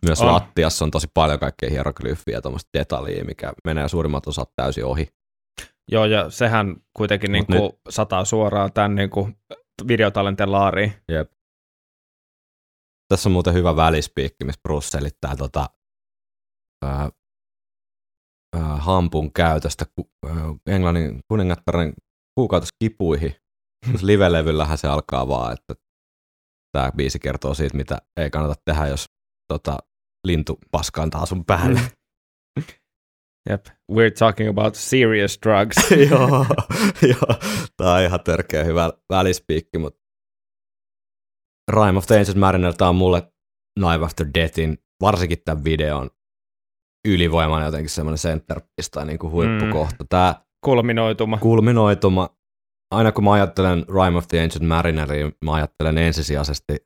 myös On. on. lattiassa on tosi paljon kaikkea hieroglyffiä ja tuommoista detaljia, mikä menee suurimmat osat täysin ohi. Joo, ja sehän kuitenkin niin kuin sataa suoraan tämän niin kuin videotalenten laariin. Jep. Tässä on muuten hyvä välispiikki, missä Bruce selittää tota, ää, ää, hampun käytöstä ku, ää, Englannin kuningattaren kuukautiskipuihin. Live-levyllähän se alkaa vaan, että tämä biisi kertoo siitä, mitä ei kannata tehdä, jos tota, lintu paskantaa sun päälle. Jep. We're talking about serious drugs. joo, joo. Tämä on ihan törkeä hyvä välispiikki, mutta Rime of the Ancient Mariner, tämä on mulle Knife After Deathin, varsinkin tämän videon ylivoimainen jotenkin semmoinen centerpiece tai niin kuin huippukohta. Tämä Kulminoituma. kulminoituma, aina kun mä ajattelen Rime of the Ancient Marineria, mä ajattelen ensisijaisesti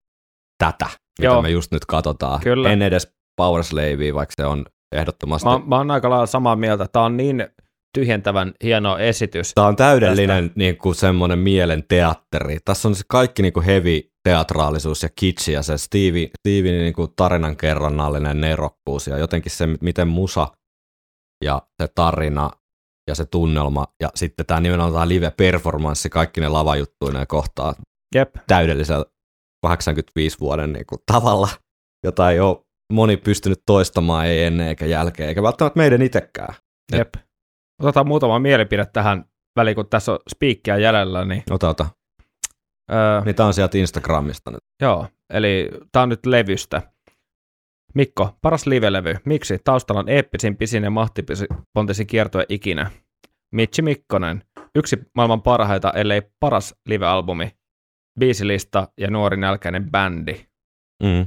tätä, mitä Joo. me just nyt katsotaan. Kyllä. En edes Power Slavea, vaikka se on ehdottomasti Mä, mä oon aika lailla samaa mieltä. Tämä on niin tyhjentävän hieno esitys. Tämä on täydellinen niin kuin semmoinen mielen teatteri. Tässä on se kaikki niin kuin heavy teatraalisuus ja kitsi ja se Stevie, Stevie niin kuin tarinan kerronnallinen nerokkuus ja jotenkin se, miten musa ja se tarina ja se tunnelma ja sitten tämä nimenomaan tämä live-performanssi, kaikki ne lavajuttuineen kohtaa Jep. täydellisellä 85 vuoden niin kuin tavalla, jota ei ole moni pystynyt toistamaan, ei ennen eikä jälkeen, eikä välttämättä meidän itsekään. Jep. Otetaan muutama mielipide tähän väliin, kun tässä on spiikkiä jäljellä. Niin, Ota, ota. Öö, Niin tää on sieltä Instagramista nyt. Joo, eli tämä on nyt levystä. Mikko, paras live-levy. Miksi? Taustalla on eeppisin, pisin ja mahtipontisin kiertue ikinä. Mitchi Mikkonen. Yksi maailman parhaita, ellei paras live-albumi. Biisilista ja nuori nälkäinen bändi. Mm.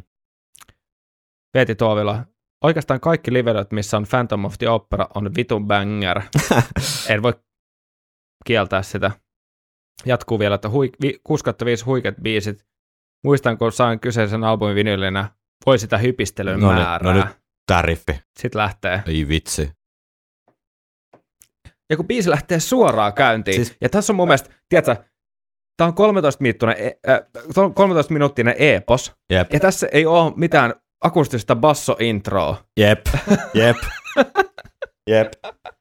Veeti Tuovila. Oikeastaan kaikki livelet, missä on Phantom of the Opera, on vitun banger. en voi kieltää sitä. Jatkuu vielä, että hui, vi, 6 5 huikeat biisit. Muistan, kun sain kyseisen albumin vinylinä, voi sitä hypistelyn No niin, määrää. no nyt. Tää riffi. Sitten lähtee. Ei vitsi. Ja kun biisi lähtee suoraan käyntiin, Siis- siis... ja tässä on mun mielestä, tiedätkö, tämä on 13 minuuttinen, äh, 13 minuuttinen epos, Jep, ja tässä ei ole mitään akustista basso-introa. jep, jep, jep.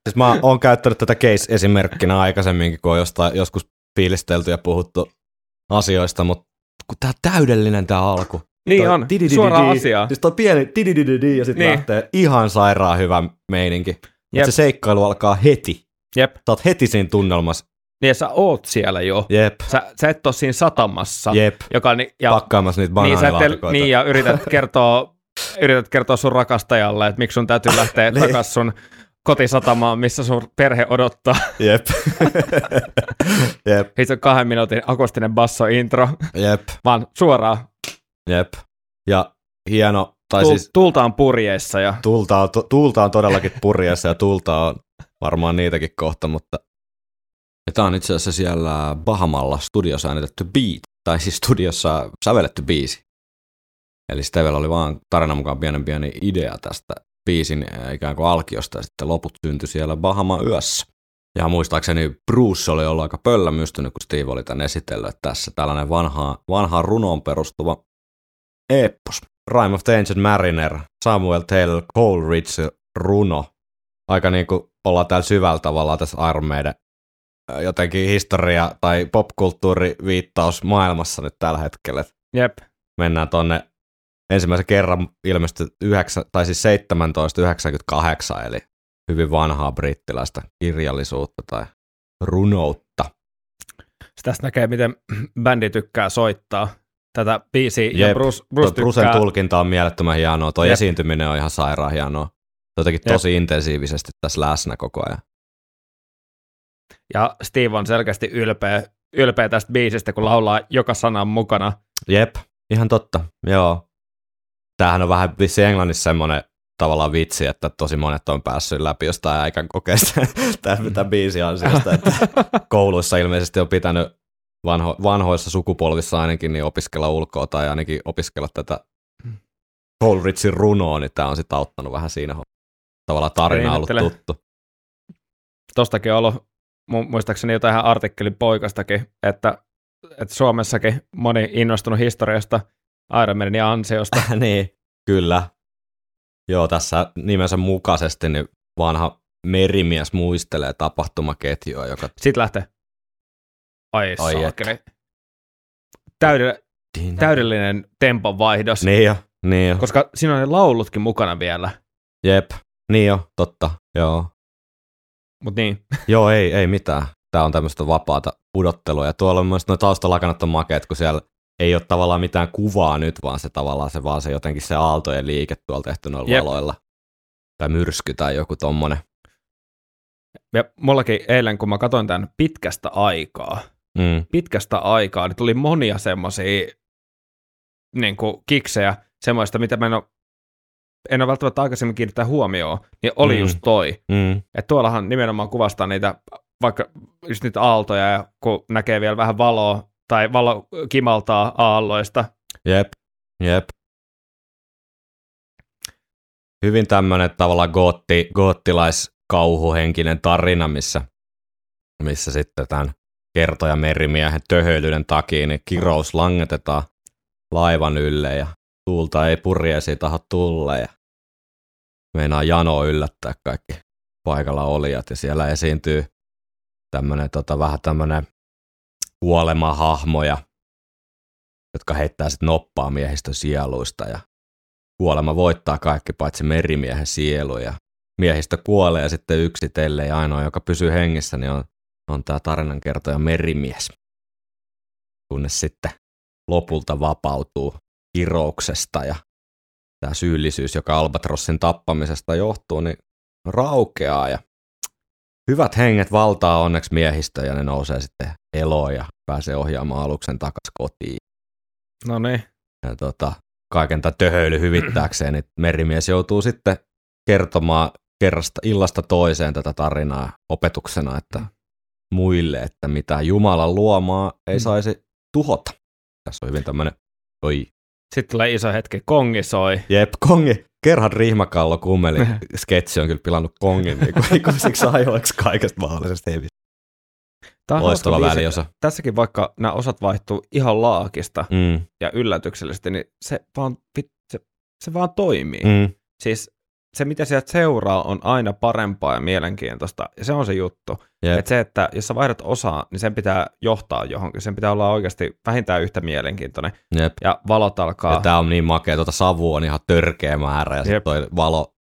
Siis mä oon käyttänyt tätä case-esimerkkinä aikaisemminkin, kun on jostain, joskus fiilistelty ja puhuttu asioista, mutta kun tää täydellinen tää alku. Niin Toi on, suoraan asiaan. Siis toi pieni didididi ja sitten Niin. lähtee ihan sairaan hyvä meininki. Jep. Se seikkailu alkaa heti. Jep, Sä oot heti siinä tunnelmassa. niin ja sä oot siellä jo. Jep, Sä, sä et ole siinä satamassa. jep. Joka, ni- ja, Pakkaamassa niitä niin, sä et, banaanilaatikoita. niin, ja yrität kertoa, yrität kertoa sun rakastajalle, että miksi sun täytyy lähteä Niin. takas sun kotisatamaan, missä sun perhe odottaa. Jep. jep, Ei se ole kahden minuutin akustinen basso-intro, jep, vaan suoraan jep. Ja hieno, tai Tul- siis tultaan purjeissa. Ja, tulta on, tu- tuulta on todellakin purjeessa ja tulta on varmaan niitäkin kohta, mutta ja tää on itse asiassa siellä Bahamalla studiossa äänitetty beat, tai siis studiossa sävelletty biisi. Eli Stevellä oli vaan tarinan mukaan pienen pieni idea tästä biisin äh, ikään kuin alkiosta, ja sitten loput syntyi siellä Bahama yössä. Ja muistaakseni Bruce oli ollut aika pöllämystynyt, kun Steve oli tän esitellyt, että tässä tällainen vanha, vanhaan runoon perustuva eppos. Rime of the Ancient Mariner, Samuel Taylor Coleridge runo. Aika niin kuin ollaan täällä syvällä tavalla tässä Iron Maiden äh, jotenkin historia tai popkulttuuri viittaus maailmassa nyt tällä hetkellä. Et jep, Mennään tonne ensimmäisen kerran ilmestyi 9, tai siis 1798, eli hyvin vanhaa brittiläistä kirjallisuutta tai runoutta. Tästä näkee, miten bändi tykkää soittaa tätä biisiä, Jep, ja Bruce, Bruce Tuo Brucen tykkää, tulkinta on mielettömän hienoa. Tuo Jep. esiintyminen on ihan sairaan hienoa. Jotenkin Jep. tosi intensiivisesti tässä läsnä koko ajan. ja Steve on selkeästi ylpeä, ylpeä tästä biisistä, kun laulaa joka sanan mukana. Jep, ihan totta, joo. Tämähän on vähän vissi Englannissa semmoinen tavallaan vitsi, että tosi monet on päässyt läpi jostain äikän kokeesta tämän, tämän biisin ansiosta, että kouluissa ilmeisesti on pitänyt vanho, vanhoissa sukupolvissa ainakin niin opiskella ulkoa tai ainakin opiskella tätä Coleridgein runoa, niin tämä on sitten auttanut vähän siinä. Tavallaan tarina on ollut tuttu. Tostakin on ollut mu- muistaakseni jotain ihan artikkelin poikastakin, että, että Suomessakin moni innostunut historiasta Iron Manin ansiosta. niin, kyllä. Joo, tässä nimensä mukaisesti niin vanha merimies muistelee tapahtumaketjua, joka... Sitten lähtee. Ai, Ai Ai Täydellinen, täydellinen tempon vaihdos, Niin jo, niin jo. koska siinä on ne laulutkin mukana vielä. Jep, niin jo, totta, joo. Mutta niin, Joo, ei, ei mitään. Tämä on tämmöistä vapaata pudottelua. Ja tuolla on myös nuo taustalakanat on makeat, kun siellä ei ole tavallaan mitään kuvaa nyt, vaan se tavallaan se vaan se jotenkin se aaltojen liike tuolla tehty noilla Jep. valoilla. Tai myrsky tai joku tommonen. ja mullakin eilen, kun mä katsoin tämän pitkästä aikaa, Mm. pitkästä aikaa, niin tuli monia semmoisia niin kiksejä, semmoista, mitä mä en ole, en ole välttämättä aikaisemmin kiinnittää huomioon, niin oli mm. just toi. Mm. Että tuollahan nimenomaan kuvastaa niitä, vaikka just niitä aaltoja, ja kun näkee vielä vähän valoa, tai valo kimaltaa aalloista. Jep, jep. Hyvin tämmöinen tavallaan gootti, goottilaiskauhuhenkinen tarina, missä, missä sitten tämän kertoja merimiehen töhöilyyden takia niin kirous langetetaan laivan ylle ja tuulta ei purjeesi taho tulle ja meinaa jano yllättää kaikki paikalla olijat ja siellä esiintyy tämmönen tota, vähän tämmönen kuolemahahmoja, jotka heittää sitten noppaa miehistön sieluista ja kuolema voittaa kaikki paitsi merimiehen sielu ja miehistö kuolee sitten yksitellen ja ainoa, joka pysyy hengissä, niin on, on tämä tarinankertoja merimies. Kunnes sitten lopulta vapautuu kirouksesta ja tämä syyllisyys, joka Albatrossin tappamisesta johtuu, niin raukeaa ja hyvät henget valtaa onneksi miehistö ja ne nousee sitten eloon ja pääsee ohjaamaan aluksen takaisin kotiin. No niin. Ja tota, kaiken tämän töhöily hyvittääkseen, niin merimies joutuu sitten kertomaan kerrasta illasta toiseen tätä tarinaa opetuksena, että muille, että mitä Jumalan luomaa ei saisi tuhota. Tässä on hyvin tämmöinen, oi, Sitten tulee iso hetki, kongi soi. jep, kongi, Gerhard Rihmakallo kummeli, sketsi on kyllä pilannut kongin niin kuin ikuisiksi ajoiksi kaikesta mahdollisesta hevistä. Tää on Loistava väliosa. Tässäkin vaikka nämä osat vaihtuu ihan laakista Mm, ja yllätyksellisesti, niin se vaan, se, se vaan toimii. mm, Siis se, mitä sieltä seuraa, on aina parempaa ja mielenkiintoista, ja se on se juttu. jep, Että se, että jos sä vaihdat osaa, niin sen pitää johtaa johonkin. Sen pitää olla oikeasti vähintään yhtä mielenkiintoinen. jep. Ja valot alkaa. Ja tää on niin makea, tuota savu on ihan törkeä määrä ja sitten toi valo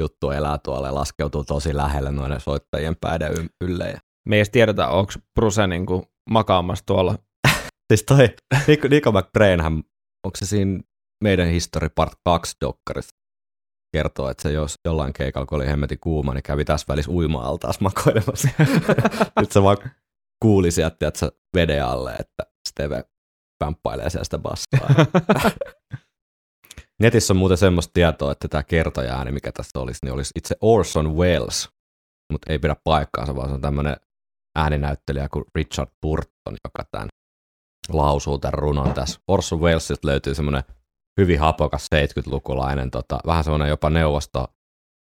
juttu elää tuolla ja laskeutuu tosi lähelle noiden soittajien päiden ylle. Ja... Me ei edes tiedetä, onko Bruce niin kuin makaamassa tuolla. Siis toi Nico, Nico McBrainhän, onko se siinä meidän History Part 2 dokkarissa kertoo, että se jos jollain keikalla, kun oli hemmetin kuuma, niin kävi tässä välissä uima-altaas makoilemassa. Nyt se vaan kuuli sieltä, että se veden alle, että Steve pämppailee siellä sitä bassoa. Netissä on muuten semmoista tietoa, että tämä kertoja-ääni, mikä tässä olisi, niin olisi itse Orson Welles, mutta ei pidä paikkaansa, vaan se on tämmöinen ääninäyttelijä kuin Richard Burton, joka tämän lausuu tämän runon tässä. Orson Wellesista löytyy semmoinen hyvin hapokas 70-lukulainen, tota, vähän semmoinen jopa neuvosto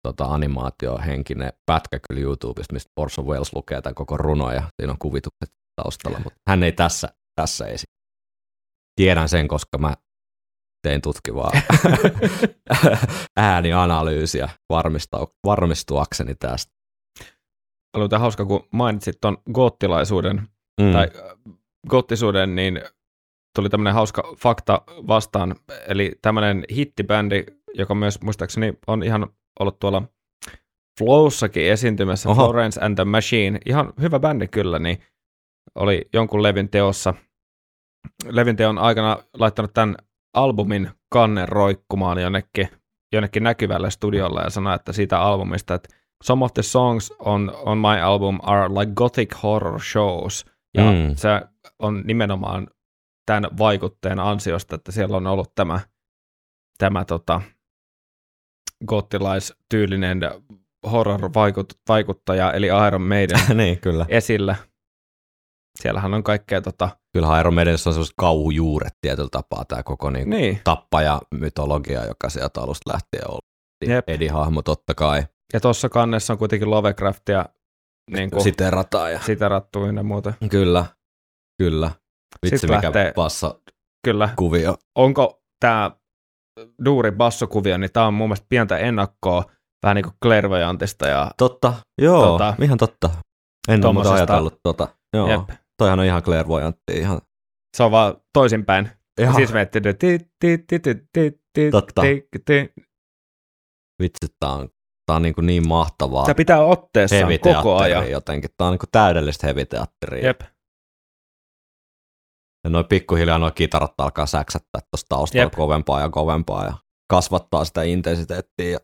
tota, animaatiohenkinen pätkä kyllä YouTubesta, mistä Orson Welles lukee tämän koko runon ja siinä on kuvitukset taustalla, mutta hän ei tässä, tässä esi. Tiedän sen, koska mä tein tutkivaa äänianalyysiä varmistuakseni tästä. Oli muuten hauska, kun mainitsit tuon goottilaisuuden Mm. tai äh, goottisuuden, niin tuli tämmöinen hauska fakta vastaan, eli tämmöinen hittibändi, joka myös muistaakseni on ihan ollut tuolla Flowssakin esiintymässä, Oho. Florence and the Machine, ihan hyvä bändi kyllä, niin oli jonkun levin teossa, levin teon aikana laittanut tämän albumin kannen roikkumaan jonnekin, jonnekin näkyvälle studiolle ja sanoi, että siitä albumista, että some of the songs on, on my album are like gothic horror shows, ja Mm. se on nimenomaan tämän vaikutteen ansiosta, että siellä on ollut tämä, tämä tota, gottilaistyylinen horror-vaikuttaja, eli Iron Maiden niin, kyllä. esillä. Siellähän on kaikkea tota, Kyllähän Iron Maidenissä on sellaiset kauhujuuret tietyllä tapaa, tämä koko niin niin, tappaja-mytologia, joka sieltä alusta lähtien on ollut. Jep. Eddie-hahmo totta kai. Ja tuossa kannessa on kuitenkin Lovecraftia niin kuin Siterataan ja... siterattu ynnä muuta. Kyllä, kyllä. Vitsi Sitten mikä lähtee- passa Kyllä. kuvio. Onko tämä duuri bassokuvio, niin tämä on mun mielestä pientä ennakkoa vähän niin kuin Clairvoyantista ja Totta, joo, Tota- ihan totta. En ole muuten Tommosesta- ajatellut tota. Joo, jep, toihan on ihan clairvoyantti. Ihan, se on vaan toisinpäin. ihan Siis miettii, että Totta. vitsi, tää on, tää on niin, kuin niin mahtavaa. Se pitää otteessaan koko ajan. jotenkin. Tää on niin kuin täydellistä heviteatteria. Jep, Ja noin pikkuhiljaa noin kitarat alkaa säksättää tuosta taustalla Jep. kovempaa ja kovempaa ja kasvattaa sitä intensiteettiä. Ja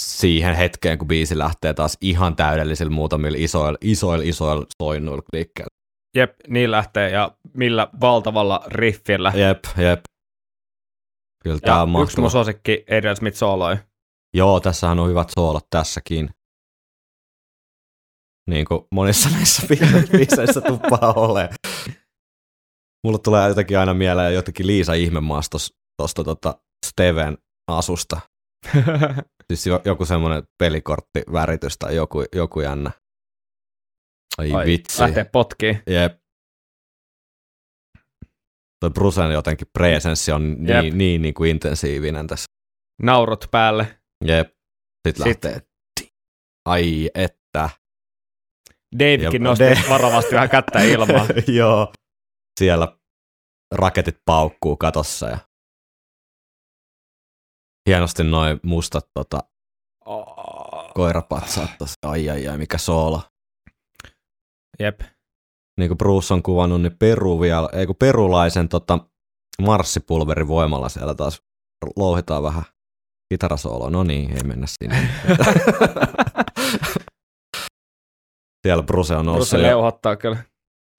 siihen hetkeen, kun biisi lähtee taas ihan täydellisillä muutamilla isoilla, isoilla, isoilla soinnuilla klikkeillä. jep, niin lähtee ja millä valtavalla riffillä. Jep, jep. Kyllä Ja on yksi mun suosikki Adrian Smith sooloi. Joo, tässähän on hyvät soolot tässäkin. Niin kuin monissa näissä bi- biiseissä tuppaa ole. Mulle tulee jotenkin aina mieleen jotenkin Liisa Ihmemaas tuosta tota Steven asusta. Siis jo, joku semmoinen pelikorttiväritys tai joku, joku jännä. Ai, Ai, vitsi. Lähtee potkiin. Jep. Toi Brusen jotenkin presenssi on niin, Jep. niin, niin, niin kuin intensiivinen tässä. Naurut päälle. Jep. Sitten Sit- lähtee. Ai että. Davidkin Ja- nosti Dave- varovasti vähän kättä ilmaan. Joo. Siellä raketit paukkuu katossa ja hienosti noin mustat tota, koirapatsaat tossa. Ai ai ai, mikä soolo. Jep. Niin kuin Bruce on kuvannut, niin Peru vielä, ei kun perulaisen tota, marssipulverin voimalla siellä taas louhitaan vähän kitarasooloa. No niin, ei mennä sinne. siellä Bruce on noussut Bruce jo leuhottaa kyllä.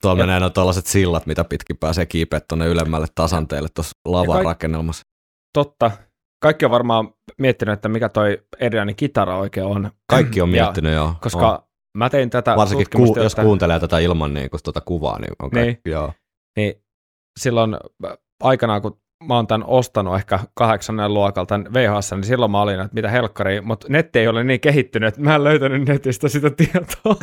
Tuolla menee no tällaiset sillat, mitä pitkin pääsee kiipeä tuonne ylemmälle tasanteelle tuossa lavan rakennelmassa. Totta. Kaikki on varmaan miettinyt, että mikä toi Adrianin kitara oikein on. Kaikki on Ja miettinyt jo. Koska on. mä tein tätä Varsinkin ku, jos kuuntelee tätä ilman niin kuin, tuota kuvaa, niin on kaikki, Niin. joo. niin silloin äh, aikanaan, kun mä oon tämän ostanut ehkä kahdeksannen luokalta tämän VHS, niin silloin mä olin, että mitä helkkari, mutta netti ei ole niin kehittynyt, että mä en löytänyt netistä sitä tietoa.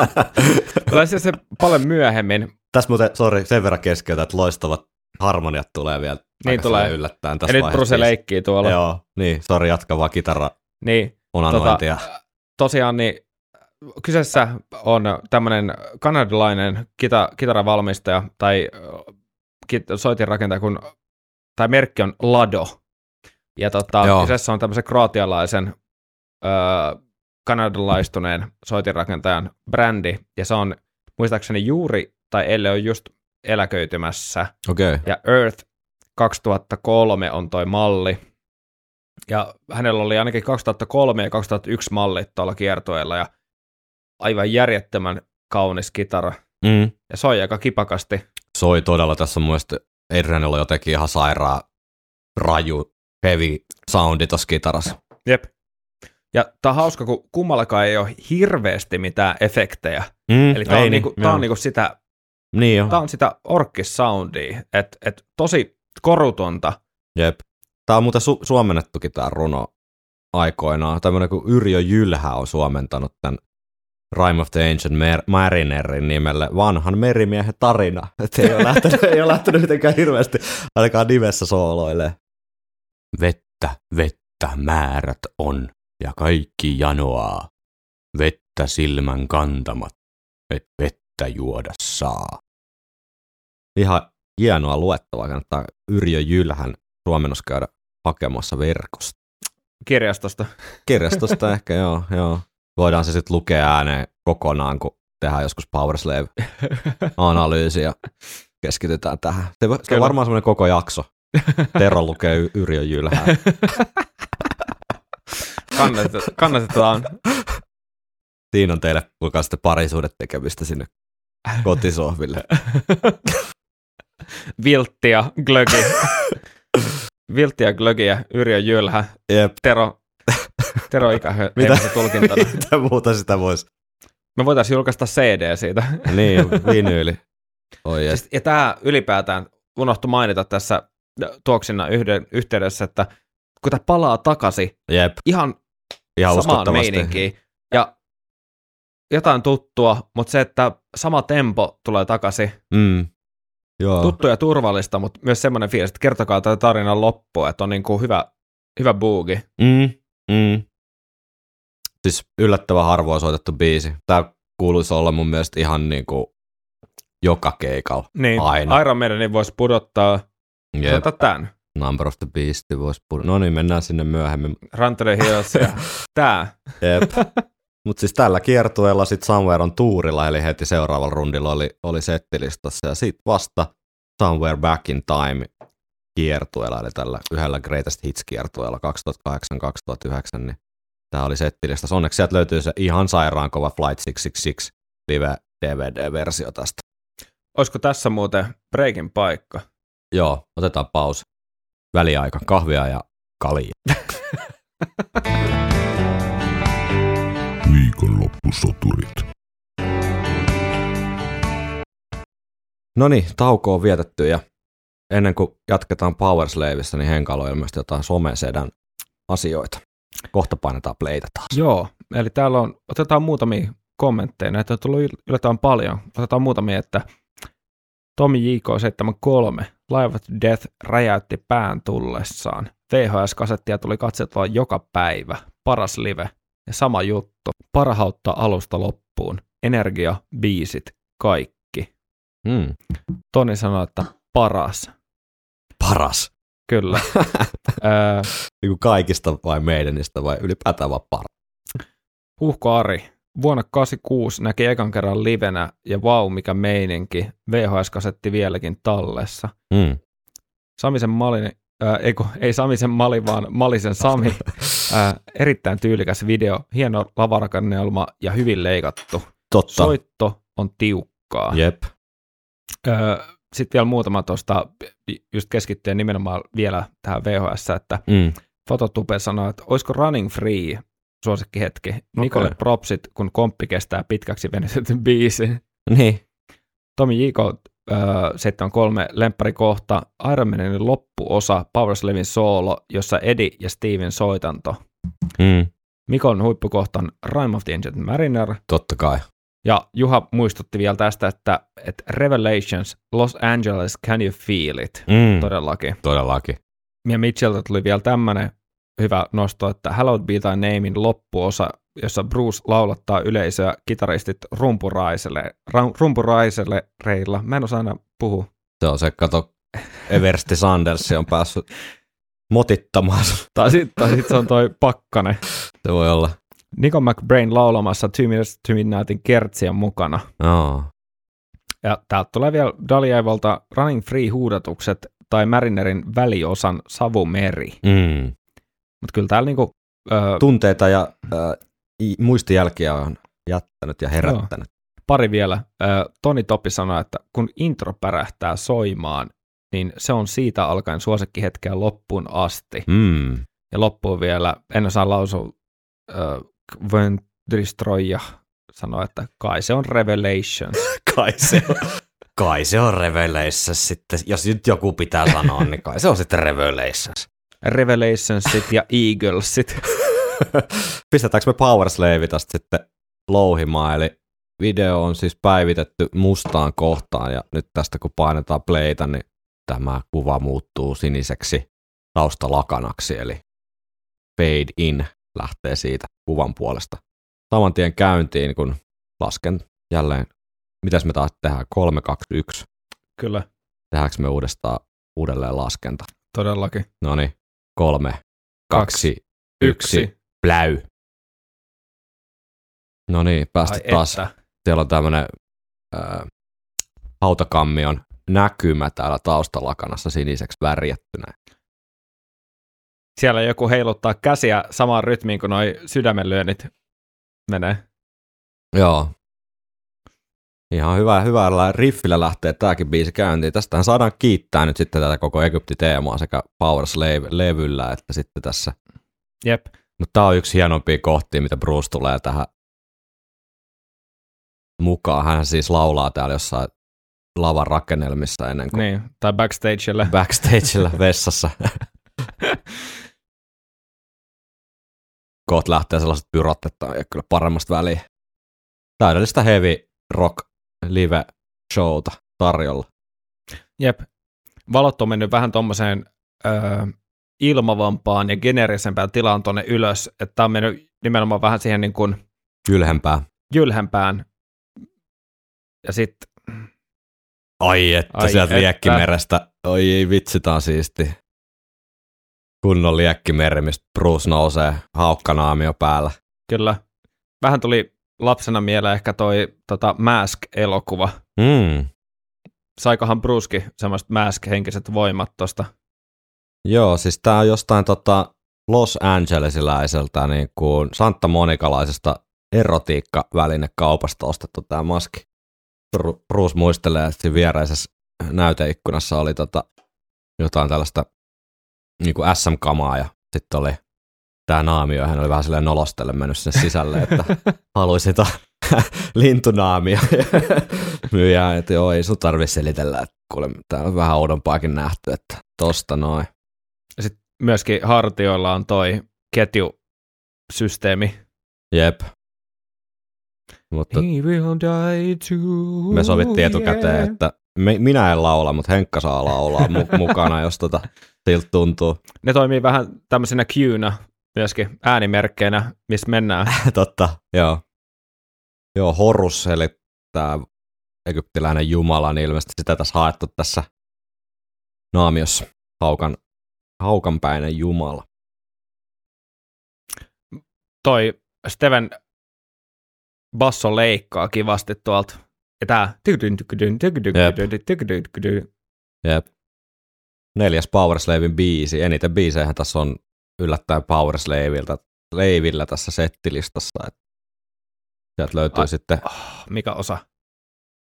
Löysin se paljon myöhemmin. Tässä muuten, sori, sen verran keskeytä, että loistavat harmoniat tulee vielä Niin tulee. yllättäen Ja tässä nyt vaiheessa. Bruce leikkii tuolla. Joo, niin, sori, jatka vaan kitara Niin, onanointia. tosiaan niin kyseessä on tämmöinen kanadalainen kita, kitaravalmistaja tai kit, soitinrakentaja, kun, tai merkki on Lado. Ja tota, Joo. kyseessä on tämmöisen kroatialaisen ö, kanadalaistuneen soitinrakentajan brändi, ja se on muistaakseni juuri, tai ellei ole just eläköitymässä, okay. ja Earth 2003 on toi malli. Ja hänellä oli ainakin 2003 ja 2001 mallit tuolla kiertueella ja aivan järjettömän kaunis kitara. mm. Ja soi aika kipakasti. soi todella. Tässä on muista Adrianilla on jotenkin ihan sairaan raju, heavy soundi tuossa kitarassa. Jep. Ja tää on hauska, kun kummallakaan ei ole hirveästi mitään efektejä. Mm, Eli tää ei on, niinku, tää joo. on niinku sitä, Niin jo. tää on sitä orkkissoundia, että et tosi korutonta. Jep. Tämä on muuten su- suomennettukin tämä runo aikoinaan. Tämmöinen kuin Yrjö Jylhä on suomentanut tämän Rime of the Ancient Mer- Marinerin nimelle vanhan merimiehen tarina. Että ei ole lähtenyt, ei ole lähtenyt mitenkään hirveästi ainakaan nimessä sooloille. Vettä, vettä määrät on ja kaikki janoaa. Vettä silmän kantamat, et vettä juoda saa. Ihan hienoa luettavaa. Kannattaa Yrjö Jylhän suomennos käydä hakemassa verkosta. Kirjastosta. Kirjastosta ehkä, joo, joo. Voidaan se sitten lukea ääneen kokonaan, kun tehdään joskus Powerslave-analyysi ja keskitytään tähän. Se, se on varmaan semmoinen koko jakso. Tero lukee Y- Yrjö Jylhää. Kannat- Kannatetaan. Siinä on teille kuulkaa sitten parisuudet tekemistä sinne kotisohville. Viltti ja Glögi. Viltti ja Glögi ja Yrjö Jylhä. Jep. Tero, Tero Ikähö, Mitä? Tulkintana. Mitä muuta sitä voisi? Me voitaisiin julkaista CD siitä. Niin, vinyyli. Oi yes. Siis, ja tämä ylipäätään unohtu mainita tässä tuoksina yhden, yhteydessä, että kun tämä palaa takaisin Jep, ihan ihan samaan meininkiin ja jotain tuttua, mutta se, että sama tempo tulee takaisin, Mm. Joo. tuttu ja turvallista, mutta myös semmoinen fiilis, että kertokaa tätä tarinan loppua, että on niin kuin hyvä, hyvä boogi. Mm. Mm. Siis yllättävän harvoin soitettu biisi. Tää kuuluisi olla mun mielestä ihan niinku joka keikalla. Niin, Aina. Iron Maidenin voisi pudottaa, Jep. Ota tämän, Number of the Beast voisi pur- No niin, mennään sinne myöhemmin. Rantele Hills ja tää. Jep. Mutta siis tällä kiertueella sitten Somewhere on tuurilla, eli heti seuraavalla rundilla oli, oli settilistassa, ja sitten vasta Somewhere Back in Time kiertueella, eli tällä yhdellä Greatest Hits kiertueella 2008-2009, niin tämä oli settilistassa. Onneksi sieltä löytyy se ihan sairaan kova Flight 666 live DVD-versio tästä. Olisiko tässä muuten breakin paikka? Joo, otetaan pausi. Väliaika, kahvia ja kalia. Viikonloppusoturit. No niin, tauko on vietetty ja ennen kuin jatketaan Powerslavissa, niin Henkalo ilmeisesti jotain somesedän asioita. Kohta painetaan playtä taas. Joo, eli täällä on, otetaan muutamia kommentteja, näitä on tullut yl- yllättävän paljon. Otetaan muutamia, että Tomi JK73, Live at Death räjäytti pään tullessaan. VHS-kasettia tuli katseltua joka päivä, paras live ja sama juttu. Parhautta alusta loppuun, energia, biisit, kaikki. Hmm. Toni sanoi, että paras. Paras. Kyllä. Niin kuin kaikista vai meidänistä vai ylipäätään vaan paras. Huhko Ari, vuonna 86 näki ekan kerran livenä ja vau mikä meininki, VHS-kasetti vieläkin tallessa. Hmm. Samisen Malin, ää, ei, kun, ei Samisen Mali, vaan Malisen Sami, ää, erittäin tyylikäs video, hieno lavarakennelma ja hyvin leikattu. Totta. Soitto on tiukkaa. Jep. Sitten vielä muutama tuosta, just keskittyen nimenomaan vielä tähän VHS, että Mm. Fototupe sanoi, että olisiko Running Free suosikkihetki. Nikolle propsit, kun komppi kestää pitkäksi venytetyn biisin. Niin. Tomi J.K. Äh, 73 lemppärikohta, Iron Manin loppuosa, Powerslevin soolo, jossa Eddie ja Steven soitanto. Mm. Mikon huippukohtan Rime of the Ancient Mariner. Totta kai. Ja Juha muistutti vielä tästä, että, että Revelations, Los Angeles, Can You Feel It? Mm. Todellakin. Todellakin. Ja Mitchelltä tuli vielä tämmöinen hyvä nosto, että Hallowed Be Thy Namein loppuosa, jossa Bruce laulattaa yleisöä kitaristit rumpuraiselle, ra- rumpuraiselle reilla. Mä en osaa aina puhua. Se on se, kato, Eversti Sanders on päässyt motittamaan. Tai sitten sit se on toi Pakkanen. Se voi olla. Nico McBrain laulamassa Two Minutes to Midnightin kertsiä mukana. Joo. Ja täältä tulee vielä Dalievalta Running Free-huudatukset tai Marinerin väliosan Savumeri. Mm. Mutta kyllä täällä niinku, ö, Tunteita ja i- muistijälkiä on jättänyt ja herättänyt. pari vielä. Ö, Toni Topi sanoi, että kun intro pärähtää soimaan, niin se on siitä alkaen suosikkihetkeä loppuun asti. Mm. Ja loppuun vielä, en osaa lausua, ö, Destroya sanoi, että kai se on Revelations. Kai se on. Kai se on Revelations sitten. Jos nyt joku pitää sanoa, niin kai se on sitten Revelations. Revelationsit ja Eaglesit. Pistetäänkö me Power Slave tästä sitten louhimaan, eli video on siis päivitetty mustaan kohtaan, ja nyt tästä kun painetaan playtä, niin tämä kuva muuttuu siniseksi taustalakanaksi, eli fade in lähtee siitä kuvan puolesta. Saman tien käyntiin, kun lasken jälleen, mitäs me taas tehdään, 3, 2, 1. Kyllä. Tehdäänkö me uudestaan uudelleen laskenta? Todellakin. No niin, kolme, kaksi, yksi, Yksi. pläy. No niin, päästä Ai taas. että. Siellä on tämmönen äh, hautakammion näkymä täällä taustalakanassa siniseksi värjättynä. Siellä joku heiluttaa käsiä samaan rytmiin kuin noi sydämenlyönnit menee. Joo. Ihan hyvä, hyvällä riffillä lähtee tämäkin biisi käyntiin. Tästähän saadaan kiittää nyt sitten tätä koko Egypti-teemaa sekä Power Slave-levyllä että sitten tässä. Jep. Mutta tämä on yksi hienompia kohtia, mitä Bruce tulee tähän mukaan. Hän siis laulaa täällä jossain lavan rakennelmissa ennen kuin Niin, tai backstagelle. backstagella vessassa. Kohta lähtee sellaiset pyrot, että on kyllä paremmasta väliä. Täydellistä heavy rock live showta tarjolla. Jep. Valot on mennyt vähän tommoseen öö, ilmavampaan ja geneerisempään tilaan tonne ylös, että tää on mennyt nimenomaan vähän siihen niin kuin Ylhempää. jylhempään. Ja sitten Ai että, Ai sieltä että. liekkimerestä. Oi ei vitsi, tää on siisti. Kunnon liekkimeri, mistä Bruce nousee haukkanaamio päällä. kyllä vähän tuli lapsena mieleen ehkä toi tota Mask-elokuva. Mm. Saikohan Bruski semmoiset Mask-henkiset voimat tosta? Joo, siis tää on jostain tota Los Angelesiläiseltä niin kuin Santa Monikalaisesta erotiikkavälinekaupasta ostettu tää maski. Bru- Bruce muistelee, että siinä viereisessä näyteikkunassa oli tota jotain tällaista niin kuin SM-kamaa ja sitten oli tää naamio, hän oli vähän silleen nolostelle mennyt sinne sisälle, että haluaisin ta- lintunaamio. Myyjä, että joo, ei sun tarvi selitellä, että kuule, tää on vähän oudompaakin nähty, että tosta noin. Sitten myöskin hartioilla on toi ketjusysteemi. Jep. Mutta me sovittiin etukäteen, yeah. että minä en laula, mutta Henkka saa laulaa mu- mukana, jos tota siltä tuntuu. Ne toimii vähän tämmöisenä cuena myöskin äänimerkkeinä, missä mennään. Totta, joo. Joo, Horus, eli tämä egyptiläinen jumala, niin ilmeisesti sitä tässä haettu tässä naamiossa. Haukan, haukanpäinen jumala. Toi Steven basso leikkaa kivasti tuolta. Ja tää... Jep. Neljäs Power Slavein biisi. Eniten biisejähän tässä on yllättäen Power Slaveilta, Leivillä tässä settilistassa. Et sieltä löytyy Ai. sitten, Oh, mikä osa?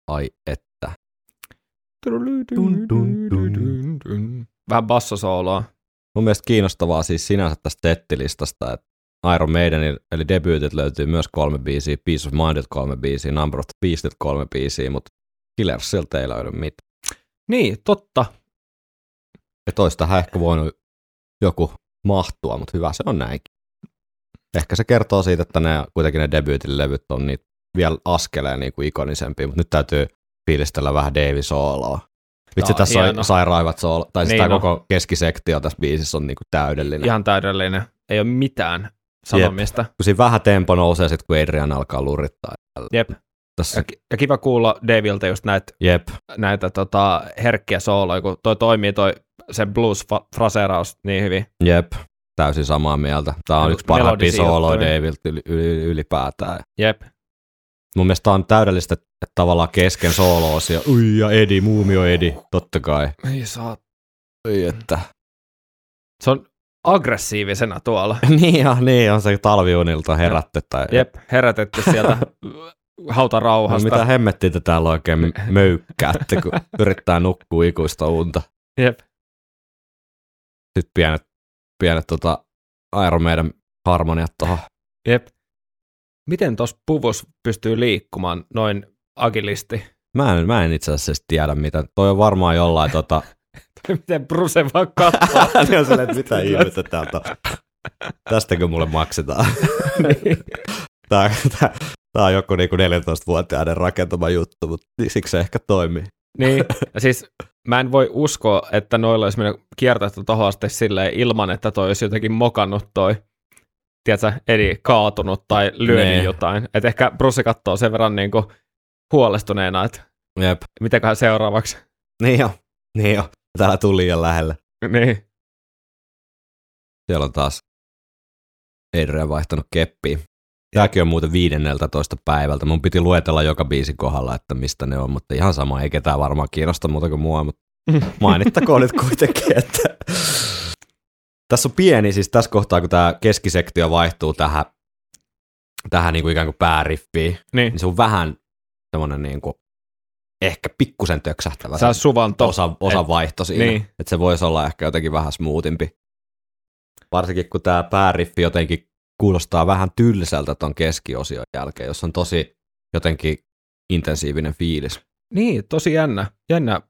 ai että. Vähän bassosooloa. Mun mielestä kiinnostavaa siis sinänsä tästä settilistasta, että Iron Maidenin, eli debyytit löytyy myös kolme biisiä, Peace of Mindilta kolme biisiä, Number of the Beastilta kolme biisiä, mutta Killersilta ei löydy mitään. Niin, totta. Ja toista ehkä voinut joku mahtua, mutta hyvä se on näinkin. Ehkä se kertoo siitä, että ne, kuitenkin ne debyytin levyt on niitä vielä askeleen niin kuin ikonisempia, mutta nyt täytyy fiilistellä vähän Davey Sooloa. Vitsi, tässä on sairaivat soolo, tai siis Niin tämä on. koko keskisektio tässä biisissä on niin kuin täydellinen. Ihan täydellinen. Ei ole mitään sanomista. kun siinä vähän tempo nousee sitten, kun Adrian alkaa lurittaa. Jep. Tässä, Ja, ja kiva kuulla Davilta just näitä, jep, näitä tota, herkkiä sooloja, kun toi toimii toi se blues-fraseraus niin hyvin. jep, täysin samaa mieltä. Tämä on Ja yksi parhaimpia sooloja juttuja. Davilta yli, yli, ylipäätään. Jep. Mun mielestä on täydellistä, että tavallaan kesken soolo-osia, ui ja Edi, muumio Edi, totta kai. Ei saa. Oi että. Se on aggressiivisena tuolla. niin, ja, niin on se talviunilta herätty. Tai, Jep, herätetty sieltä no, hautarauhasta. mitä hemmettiä te täällä oikein möykkäätte, kun yrittää nukkua ikuista unta. Jep. Sitten pienet, pienet tota, Iron Maiden harmoniat tuohon. Jep. Miten tuossa puvus pystyy liikkumaan noin agilisti? Mä en, mä en itse asiassa tiedä mitä. Toi on varmaan jollain tota... Miten Bruce vaan katsoo? ne on silleen, että mitä ihmettä täältä on. Tästäkö mulle maksetaan? niin. Tää, tää, tää on joku niinku 14-vuotiaiden rakentama juttu, mutta siksi se ehkä toimii. niin. Ja siis mä en voi uskoa, että noilla olisi mennyt kiertäytty tohon asti silleen ilman, että toi olisi jotenkin mokannut toi tiedätkö, Edi kaatunut tai lyönyt Nee. jotain. Et ehkä Bruce katsoo sen verran niinku huolestuneena, että Jep. mitäköhän seuraavaksi. Niin jo. Niin jo, täällä tuli liian lähelle. Niin. Siellä on taas Adrian vaihtanut keppiä. Tämäkin on muuten 15 päivältä. Mun piti luetella joka biisin kohdalla, että mistä ne on, mutta ihan sama, ei ketään varmaan kiinnosta muuta kuin mua, mutta mainittakoon nyt kuitenkin, että tässä on pieni, siis tässä kohtaa, kun tämä keskisektio vaihtuu tähän, tähän niin kuin ikään kuin pääriffiin, Niin. niin se on vähän semmoinen niin kuin ehkä pikkusen töksähtävä Se on suvanto. osa, osa vaihto siinä, Niin. että se voisi olla ehkä jotenkin vähän smoothimpi. Varsinkin kun tämä pääriffi jotenkin kuulostaa vähän tylsältä ton keskiosion jälkeen, jos on tosi jotenkin intensiivinen fiilis. Niin, tosi jännä, jännä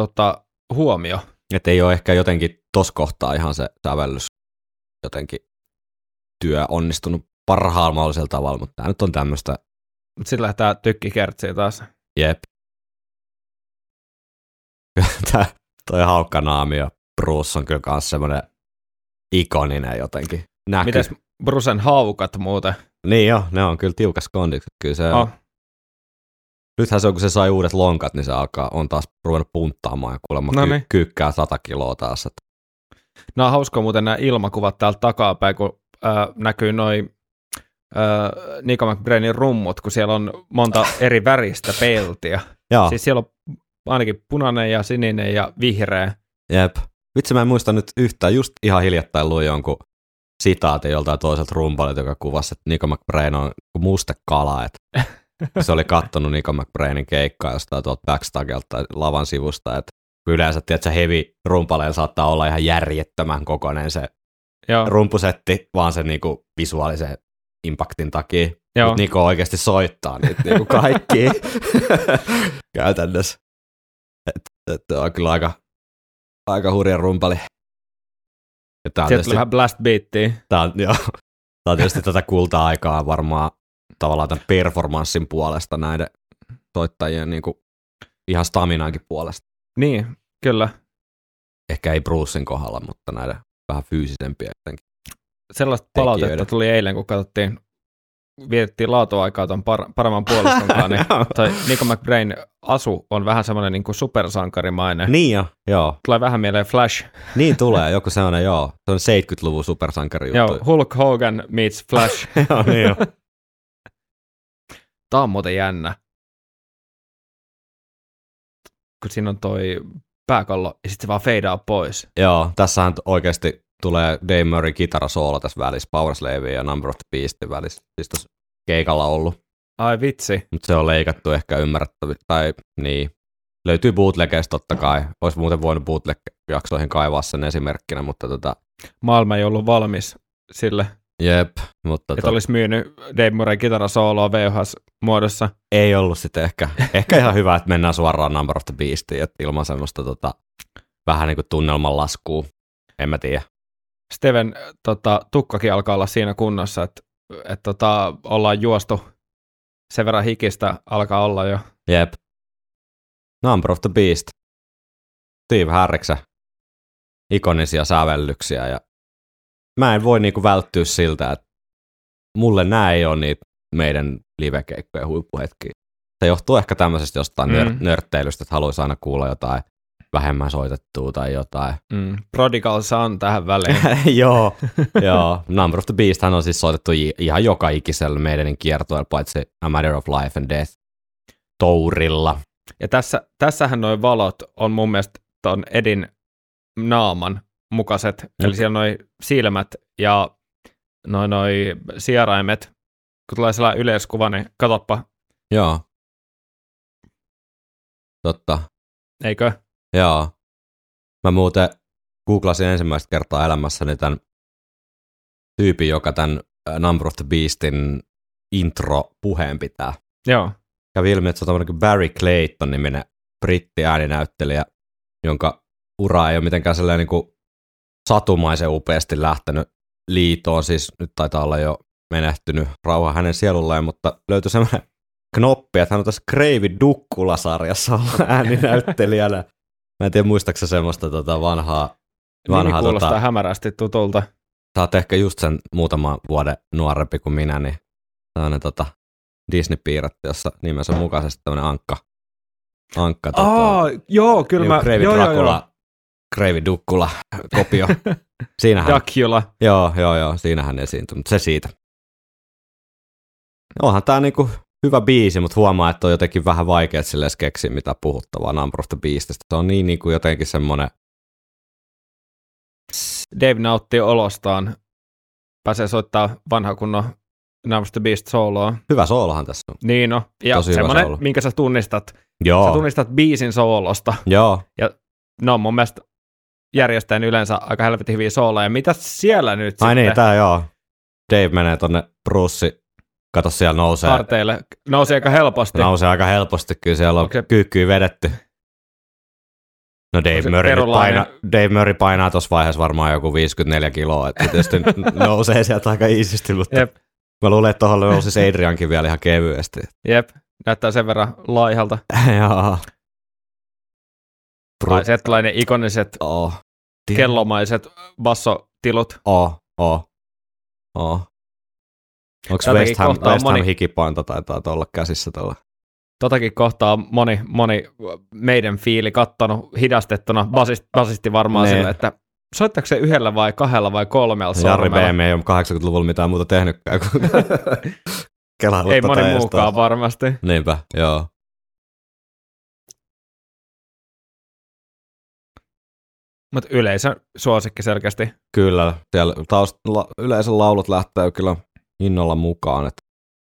tota, huomio. Että ei ole ehkä jotenkin tos kohtaa ihan se sävellys jotenkin työ onnistunut parhaalla mahdollisella tavalla, mutta tämä nyt on tämmöistä, Mutta sitten lähtee tykkikertsiä taas. jep. Tää, toi haukka naami ja Bruce on kyllä kans semmoinen ikoninen jotenkin. Näkyy. Mites Brusen haukat muuten? Niin jo, ne on kyllä tiukas kondikset. Kyllä se Oh. Nythän se on, kun se sai uudet lonkat, niin se alkaa, on taas ruvennut punttaamaan ja kuulemma No ky- niin. kyykkää 100 kiloa taas. Että Nämä on hauskoa muuten nämä ilmakuvat täältä takapäin, kun äh, näkyy noin äh, Nico McBrainin rummut, kun siellä on monta eri väristä peltiä. Joo, Siis siellä on ainakin punainen ja sininen ja vihreä. jep. Vitsi, mä en muista nyt yhtään. Just ihan hiljattain luin jonkun sitaatin joltain toiselta rumpalilta, joka kuvasi, että Nico McBrain on kuin mustekala. Että se oli kattonut Nico McBrainin keikkaa jostain tuolta backstagelta tai lavan sivusta. Että yleensä, tiedätkö, heavy rumpaleilla saattaa olla ihan järjettömän kokoinen se Joo, rumpusetti vaan sen niinku visuaalisen impaktin takia. Mutta Niko oikeasti soittaa niitä niinku kaikki käytännössä. Et, et on kyllä aika, aika hurja rumpali. Ja tää on, tietysti, vähän blast beattiä. tää on, joo, tää on tietysti tätä kulta-aikaa varmaan tavallaan tämän performanssin puolesta näiden soittajien niinku ihan staminaankin puolesta. Niin, kyllä. Ehkä ei Brucein kohdalla, mutta näiden vähän fyysisempiä jotenkin. Sellaista palautetta Tekijöiden. tuli eilen, kun katsottiin, vietettiin laatuaikaa tuon par- paremman puoliston kanssa, niin toi Nico McBrain asu on vähän semmoinen niin kuin supersankarimainen. Niin jo, joo. Tulee vähän mieleen Flash. Niin tulee, joku sellainen, joo. Se on 70-luvun supersankari juttu. Joo, Hulk Hogan meets Flash. joo, niin jo. Tää on muuten jännä. Kun siinä on toi pääkallo ja sitten se vaan feidaa pois. joo, tässähän oikeasti tulee Dave Murray kitarasoolo tässä välissä, Power Slave ja Number of the Beastin välissä. Siis tuossa keikalla ollut, Ai vitsi. mutta se on leikattu ehkä ymmärrettävä, tai niin. Löytyy bootlegeista totta kai. Olisi muuten voinut bootleg-jaksoihin kaivaa sen esimerkkinä, mutta tota, Maailma ei ollut valmis sille, jep, mutta että tota, olisi myynyt Dave Murray kitarasooloa VHS-muodossa. ei ollut sitten ehkä, ehkä ihan hyvä, että mennään suoraan Number of the Beastiin, että ilman semmoista tota, vähän niin kuin tunnelman laskua, en mä tiedä. Steven tota, tukkakin alkaa olla siinä kunnossa, että, että tota, ollaan juostu sen verran hikistä alkaa olla jo. Jep. Number of the Beast. Steve Harriksen ikonisia sävellyksiä ja mä en voi niinku välttyä siltä, että mulle nämä ei ole niitä meidän livekeikkojen huippuhetkiä. Se johtuu ehkä tämmöisestä jostain Mm. nör- nörtteilystä, että haluaisi aina kuulla jotain vähemmän soitettua tai jotain. Mm. Prodigal Son tähän väliin. joo, joo. Number of the Beast on siis soitettu ihan joka ikisellä meidänin kiertoilla, paitsi A Matter of Life and Death tourilla. Ja tässä, tässähän noin valot on mun mielestä ton Edin naaman mukaiset. Jep. Eli siellä noi silmät ja noin noi sieraimet. Kun tulee sellainen yleiskuva, niin katoppa, Joo. Totta. eikö? Joo. Mä muuten googlasin ensimmäistä kertaa elämässäni tämän tyypin, joka tämän Number of the Beastin intro-puheen pitää. Joo. Kävi ilmi, että se on tämmöinen kuin Barry Clayton niminen britti ääninäyttelijä, jonka ura ei ole mitenkään sellainen niin kuin satumaisen upeasti lähtenyt liitoon, siis nyt taitaa olla jo menehtynyt rauha hänen sielulleen, mutta löytyi semmoinen knoppi, että hän on tässä Kreivi Dukkula-sarjassa ollut ääninäyttelijänä. Mä en tiedä, muistaaksä semmoista tota vanhaa, Nimi vanhaa kuulostaa tota, hämärästi tutulta. sä oot ehkä just sen muutaman vuoden nuorempi kuin minä, niin sellainen tota Disney-piirretty, jossa nimensä mukaisesti tämmöinen ankka, Ankka. Tota, Aa, joo, kyllä Joo, mä, Kreivi joo, joo, Dracula, joo. Kreivi Dukkula kopio. Siinähän, Dracula. joo, joo, joo, siinähän esiintyi, mutta se siitä. Onhan tää niinku hyvä biisi, mutta huomaa, että on jotenkin vähän vaikea silleen keksiä mitä puhuttavaa Number of the Beastista. Se on niin niinku jotenkin semmonen, Dave nauttii olostaan. Pääsee soittaa vanha kunnon Number of the Beast soloa. hyvä soolohan tässä on. Niin no. Ja Tosi semmoinen, soolo. minkä sä tunnistat. Joo, Sä tunnistat biisin soolosta. joo. No mun mielestä järjestäen yleensä aika helvetin hyviä sooloja. Mitä siellä nyt Ai sitten niin, tää joo. Dave menee tonne Bruce, kato siellä nousee. harteille nousee aika helposti? Nousee aika helposti, kyllä siellä on Onko se- kyykkyä vedetty. No Dave Murray, painaa, Dave Murray painaa tuossa vaiheessa varmaan joku 54 kiloa, että tietysti nousee sieltä aika iisisti, mutta Jep. mä luulen, että tuohon nousisi Adriankin vielä ihan kevyesti. Jep, näyttää sen verran laihalta. Joo. Tai sellainen ikoniset Oh. kellomaiset bassotilut. Oh, oh, oh. Onko West Ham, West Ham moni- hikipainta taitaa olla käsissä tuolla? Totakin kohtaa moni, moni meidän fiili kattonut hidastettuna, basist, basisti varmaan Ne. sille, että soittaako se yhdellä vai kahdella vai kolmella Jari sormella? BM ei ole 80-luvulla mitään muuta tehnytkään kuin kelailla Ei tota moni muukaan varmasti. Niinpä, joo. Mutta yleisön suosikki selkeästi. Kyllä, siellä taust, la, yleisön laulut lähtee kyllä innolla mukaan. Että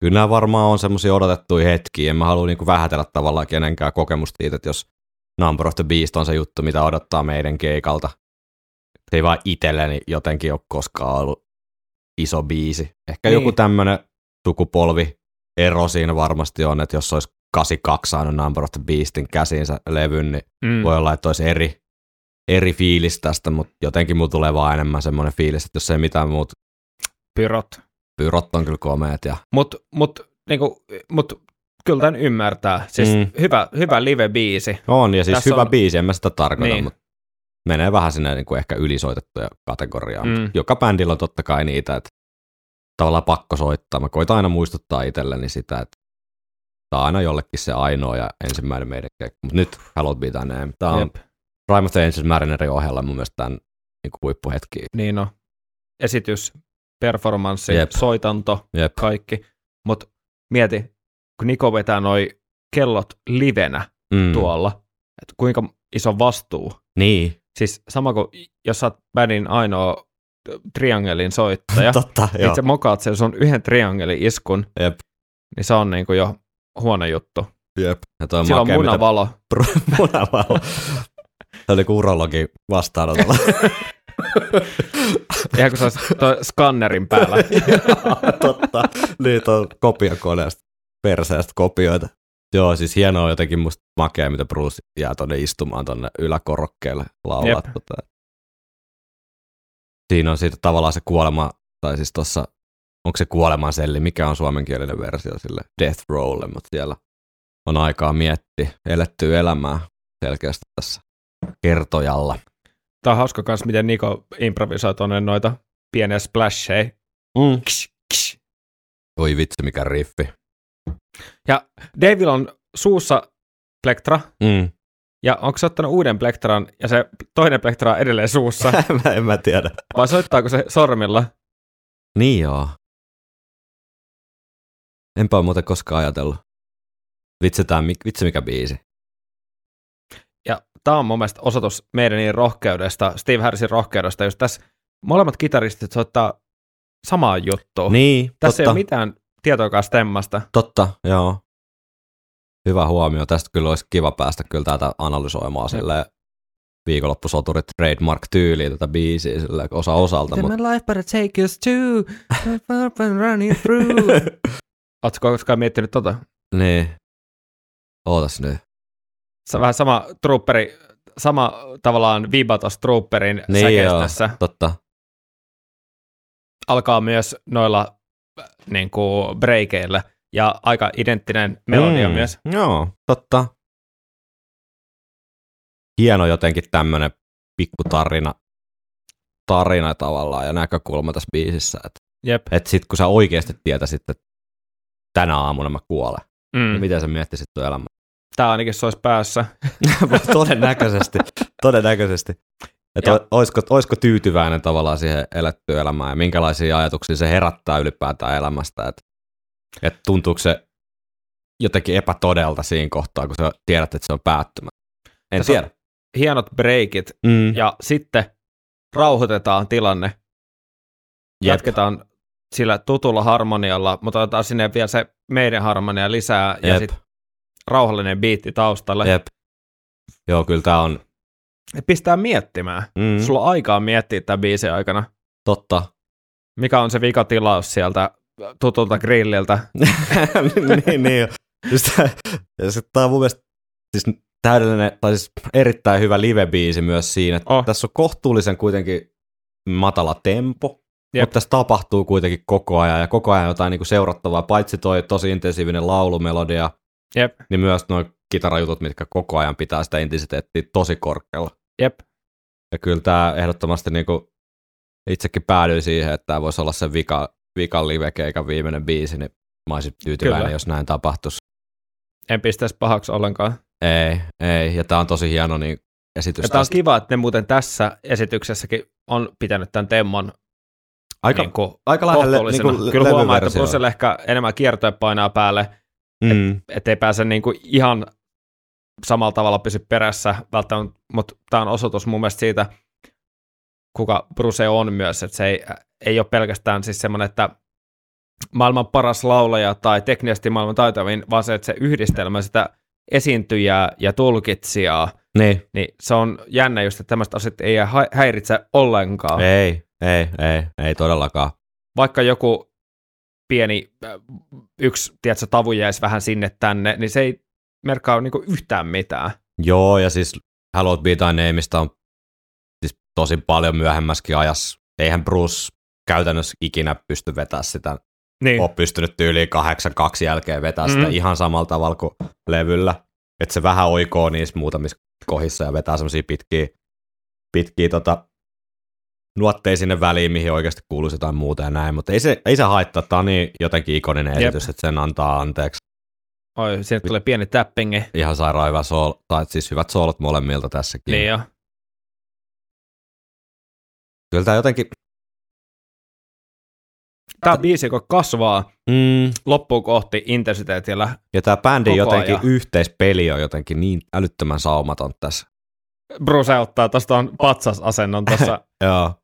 kyllä nämä varmaan on semmoisia odotettuja hetkiä. En mä halua niinku vähätellä tavallaan kenenkään kokemusta siitä, että jos Number of the Beast on se juttu, mitä odottaa meidän keikalta. Se ei vaan itselleni jotenkin ole koskaan ollut iso biisi. Ehkä Niin. niin. joku tämmöinen sukupolvi ero siinä varmasti on, että jos olisi 82 saanut Number of the Beastin käsiinsä levyn, niin Mm. voi olla, että olisi eri, eri fiilis tästä, mutta jotenkin mulla tulee vaan enemmän semmoinen fiilis, että jos ei mitään muuta, Pyrot. Pyrot on kyllä komeet ja Mutta mut, niinku, mut, kyllä tämän ymmärtää. Siis Mm. hyvä, hyvä live-biisi. on, ja siis Tässä hyvä on- biisi, en mä sitä tarkoita, Niin. mutta menee vähän sinne niin kuin ehkä ylisoitettuja kategoriaan. Mm. Mm. Joka bändillä on totta kai niitä, että tavallaan pakko soittaa. Mä koitan aina muistuttaa itselleni sitä, että tämä on aina jollekin se ainoa ja ensimmäinen meidän keikka. Mutta nyt Hallowed Be Thy Name. Tämä on Jep. Rime of the Angels Marinerin ohella mun mielestä tämän niin kuin huippuhetki. Niin no. Esitys, performanssi, Jep. soitanto, Jep. kaikki. Mutta mieti, kun Niko vetää noi kellot livenä Mm. tuolla, että kuinka iso vastuu. Niin, Siis sama kuin jos sä oot bändin ainoa triangelin soittaja, totta, joo. Itse mokaat sen sun yhden triangelin iskun, Jep. niin se on niinku jo huono juttu. Jep. Ja toi Sillä on makea, mitä- munavalo. munavalo. Se oli kuin urologi vastaanotolla. Ihan kun se olisi toi skannerin päällä. Totta. Niin, on kopiokoneesta, perseestä kopioita. Joo, siis hienoa jotenkin musta makea, mitä Bruce jää tonne istumaan tonne yläkorokkeelle laulaa. Tota. Siinä on siitä tavallaan se kuolema, tai siis tossa, onko se kuoleman selli, mikä on suomenkielinen versio sille Death Rowlle, mutta siellä on aikaa miettiä elettyä elämää selkeästi tässä kertojalla. Tämä on hauska kans, miten Niko improvisoi tuonne noita pieniä splasheja. Mm. Ksh, ksh. Voi vitsi, mikä riffi. Ja Davilla on suussa plektra, Mm. ja onko se ottanut uuden plektran, ja se toinen plektra on edelleen suussa, mä en mä tiedä. vai soittaako se sormilla? Niin joo. Enpä ole muuten koskaan ajatellut. Vitsi, tää, vitsi mikä biisi. Tämä on mun mielestä osoitus meidän niin rohkeudesta, Steve Harrisin rohkeudesta, jos tässä molemmat kitaristit soittaa samaa juttua. Niin, Tässä totta, ei ole mitään tietoakaan stemmasta. totta, joo. Hyvä huomio. Tästä kyllä olisi kiva päästä kyllä tätä analysoimaan silleen viikonloppusoturit trademark-tyyliin tätä biisiä silleen osa osalta. Mutta... life better take us to, running through. Oletko koskaan miettinyt tota? niin. Ootas nyt. Se on vähän sama trooperi, sama tavallaan viba tuossa trooperin Niin joo, säkeistössä. totta. Alkaa myös noilla niin kuin breikeillä ja aika identtinen melodia Mm, myös. Joo, totta. Hieno jotenkin tämmönen pikku tarina, tarina tavallaan ja näkökulma tässä biisissä. Että Jep. et sit kun sä oikeasti tietäisit, että tänä aamuna mä kuolen, mm. Mm. niin miten sä miettisit tuon elämän? Tämä ainakin se olisi päässä. todennäköisesti, todennäköisesti. Että Ja- olisiko, olisiko tyytyväinen tavallaan siihen elettyyn elämään ja minkälaisia ajatuksia se herättää ylipäätään elämästä. Että et tuntuuko se jotenkin epätodelta siinä kohtaa, kun sä tiedät, että se on päättymä. En Tässä tiedä. Hienot breikit Mm. ja sitten rauhoitetaan tilanne. Jep. Jatketaan sillä tutulla harmonialla, mutta otetaan sinne vielä se meidän harmonia lisää ja Jep. sitten rauhallinen biitti taustalle. Jep. Joo, kyllä tämä on Pistää miettimään. mm, Sulla on aikaa miettiä tämän biisin aikana. totta. Mikä on se vikatilaus sieltä tutulta grilliltä? niin, niin. Just, ja se, tämä on mun mielestä siis täydellinen, tai siis erittäin hyvä live-biisi myös siinä, että Oh. tässä on kohtuullisen kuitenkin matala tempo, Jep. mutta tässä tapahtuu kuitenkin koko ajan, ja koko ajan jotain niin kuin seurattavaa, paitsi toi tosi intensiivinen laulumelodia, Jep, niin myös nuo kitarajutut, mitkä koko ajan pitää sitä intensiteettiä tosi korkealla. jep. Ja kyllä tämä ehdottomasti niin kuin itsekin päädyin siihen, että tämä voisi olla se vika, vikan live-keikan viimeinen biisi, niin mä olisin tyytyväinen, Kyllä. jos näin tapahtuisi. En pistäisi pahaksi ollenkaan. Ei, ei, ja tämä on tosi hieno niin esitys. Ja tämä on kiva, että ne muuten tässä esityksessäkin on pitänyt tämän Temmon aika, niin kuin aika lähelle niin Kyllä huomaa, että Brussel ehkä enemmän kiertoja painaa päälle, Mm, ettei pääse niin kuin ihan samalla tavalla pysy perässä välttämättä, mutta tämä on osoitus mun mielestä siitä, kuka Bruce on myös, että se ei, ei ole pelkästään siis semmoinen, että maailman paras laulaja tai teknisesti maailman taitavin, vaan se, että se yhdistelmä sitä esiintyjää ja tulkitsijaa, niin, niin se on jännä just, että tämmöiset asiat ei hä- häiritse ollenkaan. ei, ei, ei, ei todellakaan. Vaikka joku pieni äh, yksi, tiedätkö, tavu jäisi vähän sinne tänne, niin se ei merkkaa niinku yhtään mitään. Joo, ja siis Hallowed Be Thy Nameista on siis tosi paljon myöhemmäskin ajassa. Eihän Bruce käytännössä ikinä pysty vetämään sitä Niin. ole pystynyt tyyliin 8-2 jälkeen vetää sitä Mm. ihan samalla tavalla kuin levyllä. Että se vähän oikoo niissä muutamissa kohdissa ja vetää semmoisia pitkiä, pitkiä tota, nuotteja sinne väliin, mihin oikeasti kuuluisi jotain muuta ja näin, mutta ei se, ei se haittaa, tämä on niin jotenkin ikoninen Jep. esitys, että sen antaa anteeksi. Oi, sinne tulee pieni tappingi. Ihan sairaan hyvä sool, tai siis hyvät soolot molemmilta tässäkin. Niin jo. Kyllä tämä jotenkin, Tämä biisi, kun kasvaa mm, loppuun kohti intensiteetillä. ja tämä bändin jotenkin ajan. yhteispeli on jotenkin niin älyttömän saumaton tässä. Bruce ottaa tuosta on patsasasennon tuossa. Joo.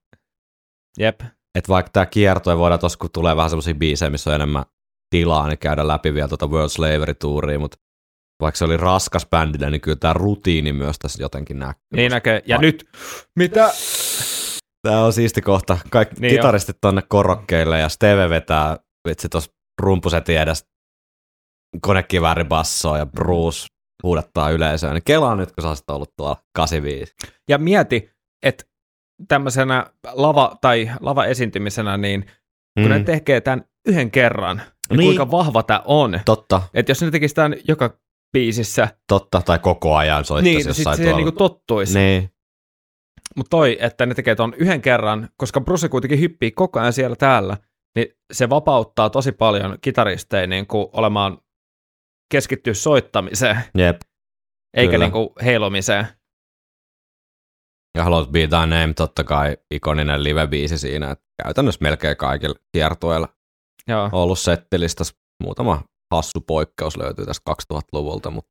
Jep. että vaikka tämä kierto voidaan tuossa, kun tulee vähän semmoisia biisejä, missä on enemmän tilaa, niin käydä läpi vielä tuota World Slavery Touria, mutta vaikka se oli raskas bändille, niin kyllä tämä rutiini myös tässä jotenkin näkyy. Niin näkee. Ja Ai. nyt, mitä? Tämä on siisti kohta. Kaikki Niin kitaristit tonne korokkeille ja Steve vetää vitsi tuossa rumpusetin edestä konekivääribassoa ja Bruce huudattaa yleisöä. Niin kelaa nyt, kun sä olisit ollut tuolla 85. Ja mieti, että tämmöisenä lava- tai lava-esiintymisenä, niin kun ne tekee tämän yhden kerran, niin, Niin. kuinka vahva tämä on. Totta, Että jos ne tekisi tämän joka biisissä, totta, tai koko ajan soittaisi niin sitten jossain se tuolla. niinku tottuisi. Niin, Mutta toi, että ne tekee ton yhden kerran, koska Bruce kuitenkin hyppii koko ajan siellä täällä, niin se vapauttaa tosi paljon kitaristeja niin kuin olemaan keskittyä soittamiseen, jep. eikä Kyllä. niin kuin heilumiseen. Ja Haluat Be Thy Name, totta kai ikoninen live-biisi siinä, että käytännössä melkein kaikilla kiertueilla Joo. ollut settilistas. Muutama hassu poikkeus löytyy tästä 2000-luvulta, mutta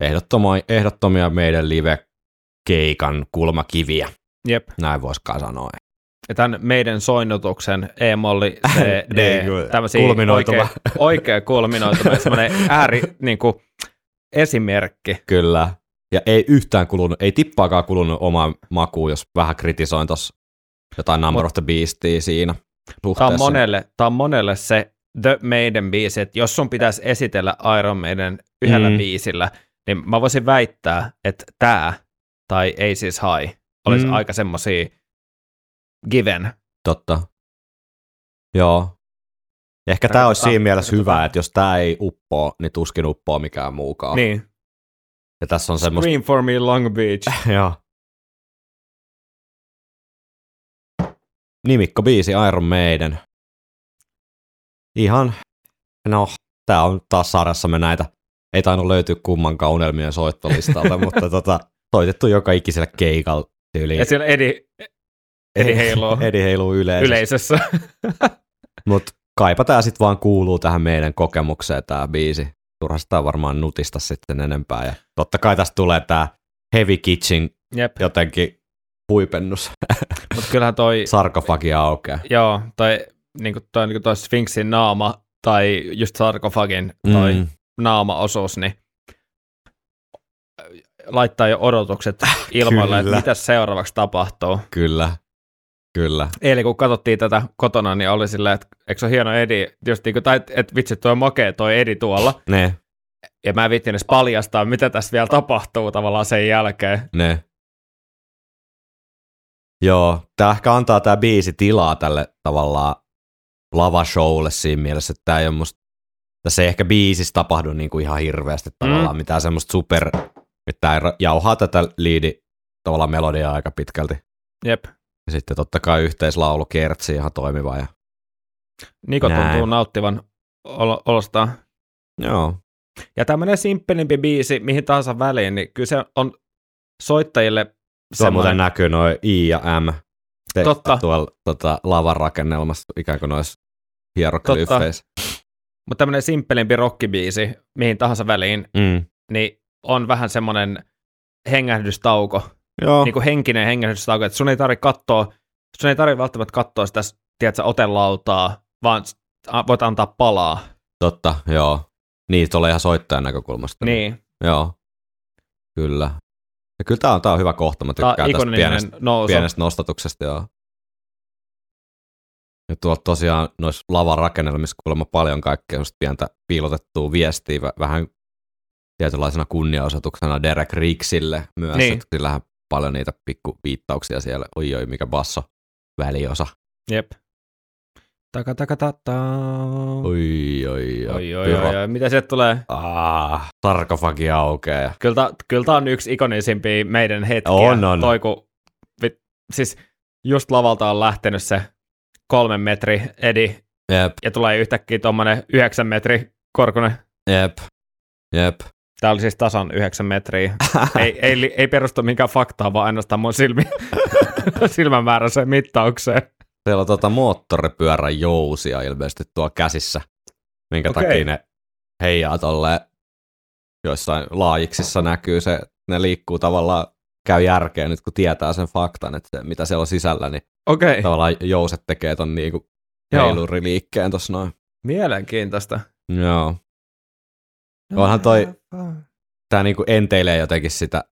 ehdottomia, ehdottomia meidän live-keikan kulmakiviä, Jep. näin voisi kai sanoa. Ja tämän meidän soinnutuksen E-molli, D, Niin, kyllä. tämmöisiä Kulminoituva. oikea, oikea kulminoituva, semmoinen ääri niin kuin, esimerkki. Kyllä. Ja ei yhtään kulunut, ei tippaakaan kulunut omaan makuun, jos vähän kritisoin tuossa jotain Number of the Beastia siinä Tämä suhteessa. on, monelle, tämä on monelle se The Maiden biisi, että jos sun pitäisi esitellä Iron Maiden yhdellä Mm. biisillä, niin mä voisin väittää, että tämä tai Aces High olisi Mm. aika semmosia given. Totta. Joo. Ehkä tämä olisi siinä mielessä hyvä, että jos tämä ei uppoo, niin tuskin uppoo mikään muukaan. Niin. Ja tässä on semmoista... Scream for me Long Beach. Joo. Nimikko biisi Iron Maiden. Ihan, no, tää on taas sarjassamme näitä ei tainnut löytyä kummankaan unelmien soittolistalta, mutta tota, soitettu joka ikisellä keikalla tyyliin. Ja siellä Edi, Edi heiluu Edi heiluu yleisössä. yleisössä. Mutta kaipa tää sitten vaan kuuluu tähän meidän kokemukseen tää biisi. Turhasta varmaan nutista sitten enempää. Ja totta kai tästä tulee tää Heavy Kitchen Jep, jotenkin huipennus. mutta kyllähän toi, Sarkofagi aukeaa. joo, toi, niinku, toi, niinku toi Sphinxin naama, tai just sarkofagin toi Mm, naamaosuus, niin laittaa jo odotukset ilmoille, että mitä seuraavaksi tapahtuu. kyllä, kyllä. Eli kun katsottiin tätä kotona, niin oli silleen, että eikö se ole hieno Edi, just niin kuin, tai että et, vitsi, tuo makea toi Edi tuolla, Ne, ja mä en viittin edes paljastaa, mitä tässä vielä tapahtuu tavallaan sen jälkeen. ne. Joo, tää ehkä antaa tää biisi tilaa tälle tavallaan lavashowlle siinä mielessä, että tää ei ole musta, tässä ei ehkä biisissä tapahdu niinku ihan hirveästi tavallaan Mm. mitään semmoista super, että ra- jauhaa tätä liidi tavallaan melodiaa aika pitkälti. Jep. Ja sitten totta kai yhteislaulu kertsi ihan toimiva. Ja... Niko Näin. tuntuu nauttivan olo- olostaan. Joo, Ja tämmöinen simppelimpi biisi mihin tahansa väliin, niin kyllä se on soittajille Tuo muuten semmoinen, näkyy noin I ja M te- Totta. tuolla tota, lavan rakennelmassa, ikään kuin noissa hieroglyfeissä. mutta tämmöinen simppelimpi rockibiisi mihin tahansa väliin, Mm. niin on vähän semmoinen hengähdystauko, Joo, niin kuin henkinen hengähdystauko, että sun ei tarvitse katsoa, sun ei tarvitse välttämättä katsoa sitä, tiedätkö, otelautaa, vaan voit antaa palaa. totta, joo. Niin, tuolla ihan soittajan näkökulmasta. Niin, Joo, kyllä. Ja kyllä tää on, tää on hyvä kohta, mä tämä tykkään tästä pienestä, nousu. pienestä nostatuksesta, joo. Ja tuolta tosiaan noissa lavan rakennelmissa kuulemma paljon kaikkea pientä piilotettua viestiä, vä- vähän tietynlaisena kunniaosoituksena Derek Ricksille myös, Niin. että sillähän paljon niitä pikku viittauksia siellä, oi oi mikä basso väliosa. Jep. Taka taka tata. Oi oi Oi, oi, oi, oi. Mitä sieltä tulee? Ah, sarkofagi aukeaa. Kyllä, ta, kyllä tämä on yksi ikonisimpia meidän hetkiä. On, on. Toi, kun, vit, siis just lavalta on lähtenyt se kolmen metri edi, Jep, ja tulee yhtäkkiä tuommoinen yhdeksän metri korkunen. jep, jep. Tämä oli siis tasan yhdeksän metriä. ei, ei, ei perustu minkään faktaan, vaan ainoastaan mun silmi, silmämääräiseen mittaukseen. Siellä on tota moottoripyörän jousia ilmeisesti tuo käsissä, minkä Okei. takia ne heijaa tolleen joissain laajiksissa näkyy se, ne liikkuu tavallaan, käy järkeen nyt kun tietää sen faktan, että mitä siellä on sisällä, niin okay. tavallaan jouset tekee ton niinku heiluriliikkeen tossa noin. mielenkiintoista. Joo. Onhan toi- Tää niinku enteilee jotenkin sitä,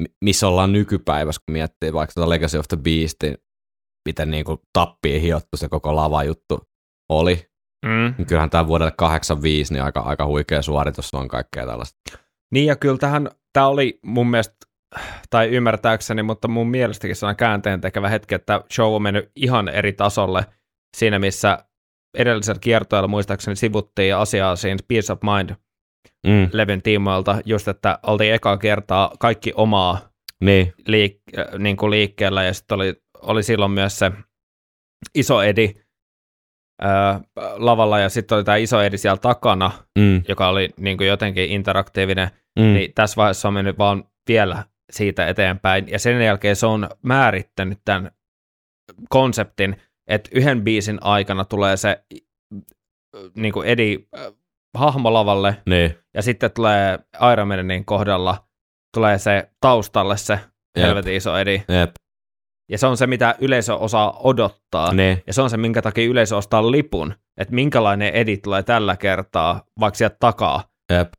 mi- missä ollaan nykypäivässä, kun miettii vaikka tota Legacy of the Beastin, miten niinku tappiin hiottu se koko lava juttu oli. Mm. Niin Kyllähän tämä vuodelle 85 niin aika, aika huikea suoritus on kaikkea tällaista. Niin ja kyllä tähän, tämä oli mun mielestä, tai ymmärtääkseni, mutta mun mielestäkin sellainen käänteen tekevä hetki, että show on mennyt ihan eri tasolle siinä, missä edellisellä kiertoilla muistaakseni sivuttiin asiaa siinä Peace of Mm. Mind-levyn tiimoilta, just että oltiin ekaa kertaa kaikki omaa Niin, liik- äh, niin kuin liikkeellä, ja sitten oli, oli silloin myös se iso edi ää, lavalla, ja sitten oli tämä iso edi siellä takana, mm. joka oli niin kuin jotenkin interaktiivinen, Mm. niin tässä vaiheessa on mennyt vaan vielä siitä eteenpäin, ja sen jälkeen se on määrittänyt tämän konseptin, että yhden biisin aikana tulee se niin kuin Edi äh, hahmolavalle, niin. ja sitten tulee Iron Manin kohdalla tulee se taustalle se helvetin iso Edi, Jep. ja se on se, mitä yleisö osaa odottaa, Niin. ja se on se, minkä takia yleisö ostaa lipun, että minkälainen Edi tulee tällä kertaa, vaikka sieltä takaa, Jep.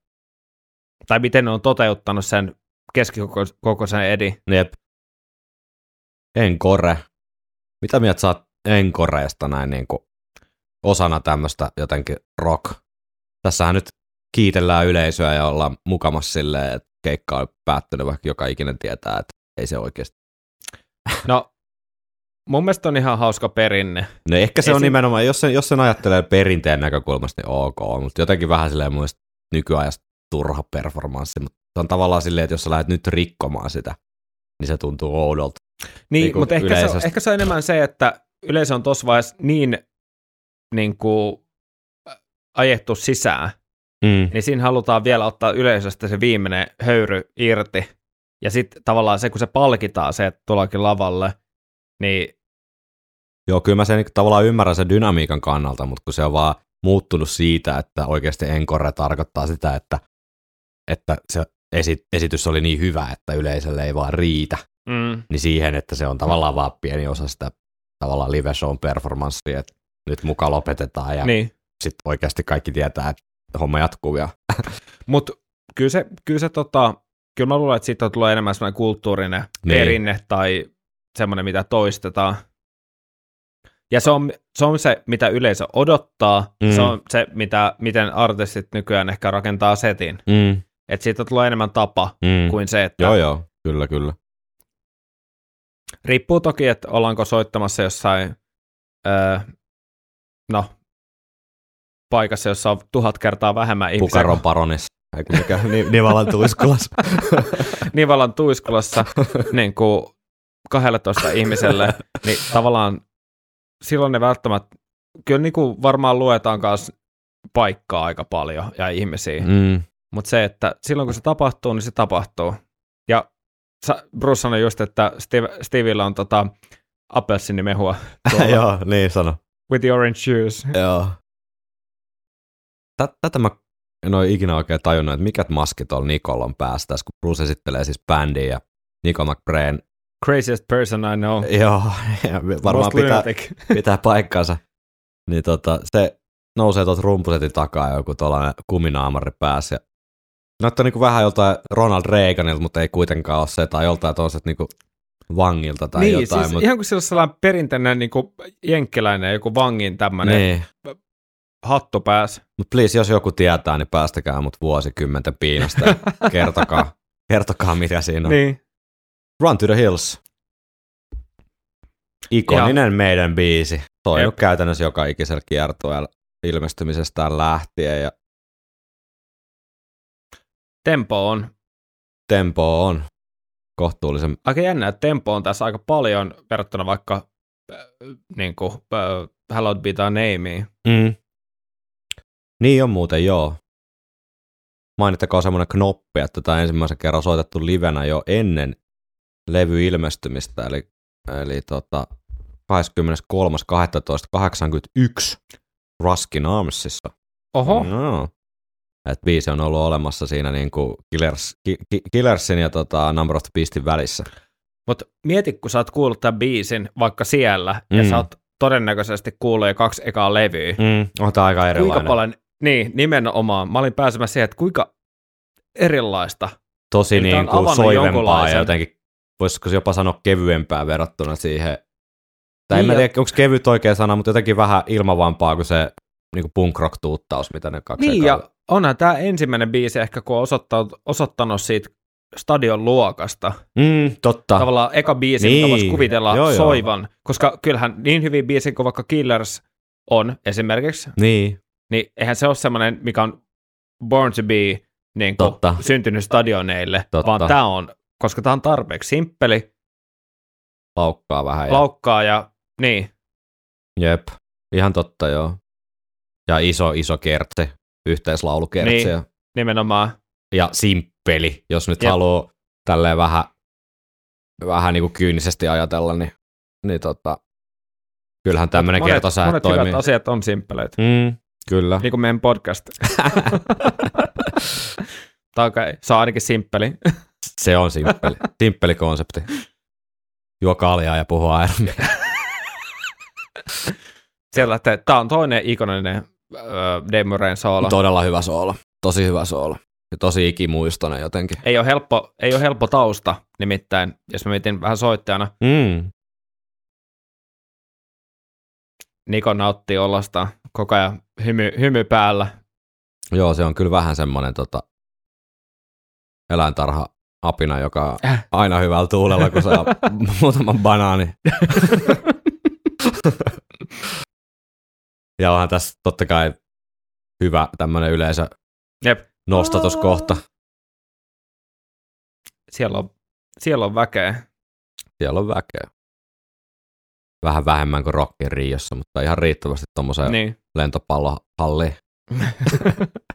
tai miten ne on toteuttanut sen keskikokoisen Edi. Jep. Encore. Mitä mieltä sä oot Encoreesta näin niin kuin osana tämmöistä jotenkin rock? Tässähän nyt kiitellään yleisöä ja ollaan mukamassa silleen, että keikka on päättynyt, vaikka joka ikinen tietää, että ei se oikeasti. No, mun mielestä on ihan hauska perinne. No ehkä se Ei on nimenomaan, jos sen, jos sen ajattelee perinteen näkökulmasta, niin ok, mutta jotenkin vähän silleen mun mielestä nykyajasta turha performanssi, mutta se on tavallaan silleen, että jos sä lähdet nyt rikkomaan sitä, niin se tuntuu oudolta. Niin, Niin mutta ehkä se, on, ehkä se on enemmän se, että yleisö on tuossa vaiheessa niin, niin kuin, ajettu sisään, Mm. niin siinä halutaan vielä ottaa yleisöstä se viimeinen höyry irti. Ja sitten tavallaan se, kun se palkitaan se, että tullaankin lavalle, niin Joo, kyllä mä sen niinku tavallaan ymmärrän sen dynamiikan kannalta, mutta kun se on vaan muuttunut siitä, että oikeasti encore tarkoittaa sitä, että, että se esi- esitys oli niin hyvä, että yleisölle ei vaan riitä, mm, niin siihen, että se on tavallaan vaan pieni osa sitä tavallaan live shown performanssia, että nyt mukaan lopetetaan ja niin. sitten oikeasti kaikki tietää, että homma jatkuu vielä. Mutta kyllä se, kyllä se tota, kyllä mä luulen, että siitä on tullut enemmän semmoinen kulttuurinen Niin. perinne tai semmoinen, mitä toistetaan. Ja se on, se on se, mitä yleisö odottaa, mm. se on se, mitä, miten artistit nykyään ehkä rakentaa setin. Mm, Että siitä tulee enemmän tapa mm. kuin se, että Joo, joo, kyllä, kyllä. Riippuu toki, että ollaanko soittamassa jossain, öö, no, paikassa, jossa on tuhat kertaa vähemmän ihmisiä Pukaron paronissa. Mikä, Ni- Nivalan tuiskulas. Nivalan tuiskulassa niin kuin 12 ihmiselle, niin tavallaan silloin ne välttämättä, kyllä niin kuin varmaan luetaan kanssa paikkaa aika paljon ja ihmisiä, mm. mutta se, että silloin kun se tapahtuu, niin se tapahtuu. Bruce sanoi just, että Steve, Stevillä on tota appelsinimehua joo, niin sano. with the orange juice. Joo. Tät- Tätä mä en ole ikinä oikein tajunnut, että mikä maski tuolla Nikolla on päässä tässä, kun Bruce esittelee siis bändiä ja Nico McBrain. Craziest person I know. Joo, varmaan pitää, pitää paikkansa. Niin tota, se nousee tuolta rumpusetin takaa joku tuollainen kuminaamari päässä. Ja näyttää niinku vähän joltain Ronald Reaganilta, mutta ei kuitenkaan ole se, tai joltain tuollaiset niinku vangilta tai niin, jotain. siis mut, ihan kuin sillä sellainen perinteinen niin kuin jenkkiläinen joku vangin tämmöinen niin. hattu päässä. Mutta please, jos joku tietää, niin päästäkää mut vuosikymmenten piinasta ja kertokaa, kertokaa mitä siinä on. Niin. Run to the Hills. Ikoninen meidän biisi. Toinut Jep. käytännössä joka ikisellä kiertueella ilmestymisestään lähtien ja Tempo on. tempo on kohtuullisen... Aika jännä, että tempo on tässä aika paljon verrattuna vaikka äh, niin kuin, äh, Hallowed Be Thy Nameen. Mm. Niin on muuten, joo. Mainittakaa semmoinen knoppi, että tätä ensimmäisen kerran soitettu livenä jo ennen levy ilmestymistä, eli, eli tota 23.12.81 Ruskin Armsissa. Oho, No. Et biisi on ollut olemassa siinä niin kuin Killers, ki, ki, Killersin ja tota Number of the Beastin välissä. mutta mieti, kun sä oot kuullut tämän biisin vaikka siellä, mm. ja sä oot todennäköisesti kuullut jo kaksi ekaa levyä. Mm. On tämä aika erilainen. Kuinka paljon, niin, nimenomaan. Mä olin pääsemässä siihen, että kuinka erilaista. Tosi on niin kuin soivempaa ja jotenkin, voisiko jopa sanoa kevyempää verrattuna siihen. Tai en Niin ja- tiedä, onko kevyt oikea sana, mutta jotenkin vähän ilmavampaa kuin se niin kuin punk rock tuuttaus, mitä ne kaksi Niin, ekaa- ja onhan tämä ensimmäinen biisi ehkä, kun on osoittanut, osoittanut siitä stadion luokasta. Mm, totta. Tavallaan eka biisi, Niin. mitä voisi kuvitella Joo, joo. soivan. Koska kyllähän niin hyviä biisiä kuin vaikka Killers on esimerkiksi, Niin, niin eihän se ole semmoinen, mikä on born to be niin kuin Totta. syntynyt stadioneille, Totta. vaan tämä on, koska tämä on tarpeeksi simppeli, laukkaa vähän. Ja, laukkaa ja niin, Jep, ihan totta joo. Ja iso, iso kertsi, yhteislaulukertsi. Niin. Nimenomaan. ja simppeli, jos nyt Jep. haluaa tälleen vähän, vähän niin kuin kyynisesti ajatella, niin, niin tota, kyllähän tämmöinen monet, monet toimii. hyvät asiat on simppeleitä, Mm, kyllä. niin kuin meidän podcast. tai okei, se on ainakin simppeli. Se on simppeli. simppeli konsepti. Juo kaljaa ja puhuu Iron Man. Siellä, että tämä on toinen ikoninen Murrayn soolo. Todella hyvä soolo. Tosi hyvä soolo. Ja tosi ikimuistoinen jotenkin. Ei ole, helppo, ei ole helppo tausta, nimittäin, jos mä mietin vähän soittajana, Mm. Niko nauttii ollastaan koko ajan hymy, hymy päällä. Joo, se on kyllä vähän semmoinen tota, eläintarha apina, joka on Äh. aina hyvällä tuulella, kun saa muutaman banaani. Ja onhan tässä totta kai hyvä tämmöinen yleensä Jep. nostatuskohta. Siellä on, siellä on väkeä. Siellä on väkeä. Vähän vähemmän kuin Rockin Riossa, mutta ihan riittävästi tuommoiseen niin. lentopallohalliin.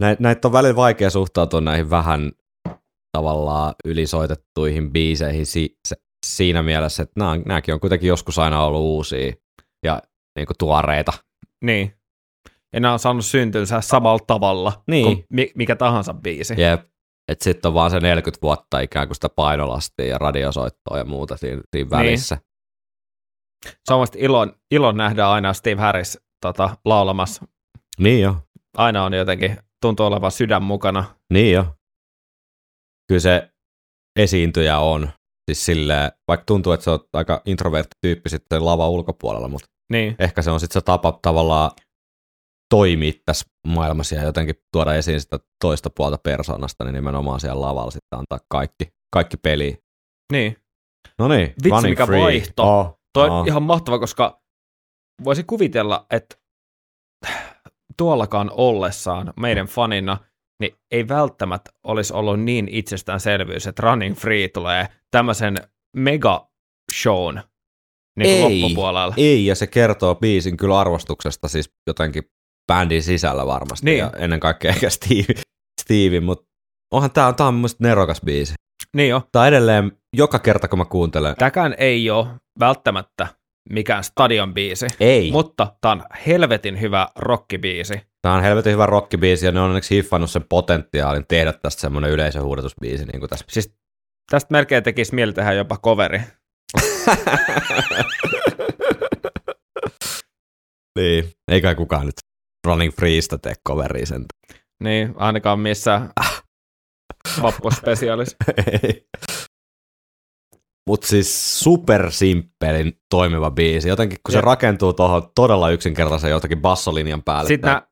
Näitä näit on välillä vaikea suhtautua näihin vähän tavallaan ylisoitettuihin biiseihin si- se, siinä mielessä, että nämä, nämäkin on kuitenkin joskus aina ollut uusia ja niin kuin tuoreita. Niin. Ja nämä on saanut syntynsä samalla tavalla Niin. kuin mi- mikä tahansa biisi. Jep. Että sitten on vaan se 40 vuotta ikään kuin sitä painolastia ja radiosoittoa ja muuta siinä, siinä välissä. Se on ilon, ilon nähdä aina Steve Harris tota, laulamassa. Niin jo. Aina on jotenkin, tuntuu olevan sydän mukana. Niin jo. Kyllä se esiintyjä on. Siis silleen, vaikka tuntuu, että se on aika introvertti tyyppi sitten lava ulkopuolella, mutta Niin, ehkä se on sitten se tapa tavallaan toimia tässä maailmassa ja jotenkin tuoda esiin sitä toista puolta persoonasta, niin nimenomaan siellä lavalla sitten antaa kaikki, kaikki peliin. niin. No niin, Vitsi, mikä free. vaihto. Oh, Toi oh. on ihan mahtava, koska voisi kuvitella, että tuollakaan ollessaan meidän fanina, niin ei välttämättä olisi ollut niin itsestäänselvyys, että Running Free tulee tämmöisen mega shown niin Ei. loppupuolella. Ei, ja se kertoo biisin kyllä arvostuksesta siis jotenkin bändin sisällä varmasti, Niin. ja ennen kaikkea ehkä Steve, Steve mutta onhan tää, tää on mun nerokas biisi. Niin jo. On edelleen, joka kerta kun mä kuuntelen, Tämäkään ei ole välttämättä mikään stadion biisi, ei, mutta tämä on helvetin hyvä rockibiisi. Tää on helvetin hyvä rockibiisi, ja ne on onneksi hiffannut sen potentiaalin tehdä tästä semmonen yleisöhuudatusbiisi, niin kuin tässä. Siis tästä melkein tekisi mieli tehdä jopa coveri. niin, ei kai kukaan nyt Running Freesta tee coveria sen. Niin, ainakaan missä vappuspesiaalis. Ei. Mut siis super simppelin toimiva biisi. Jotenkin kun se Jep. rakentuu tuohon todella yksinkertaisen jotakin bassolinjan päälle. Sitten nämä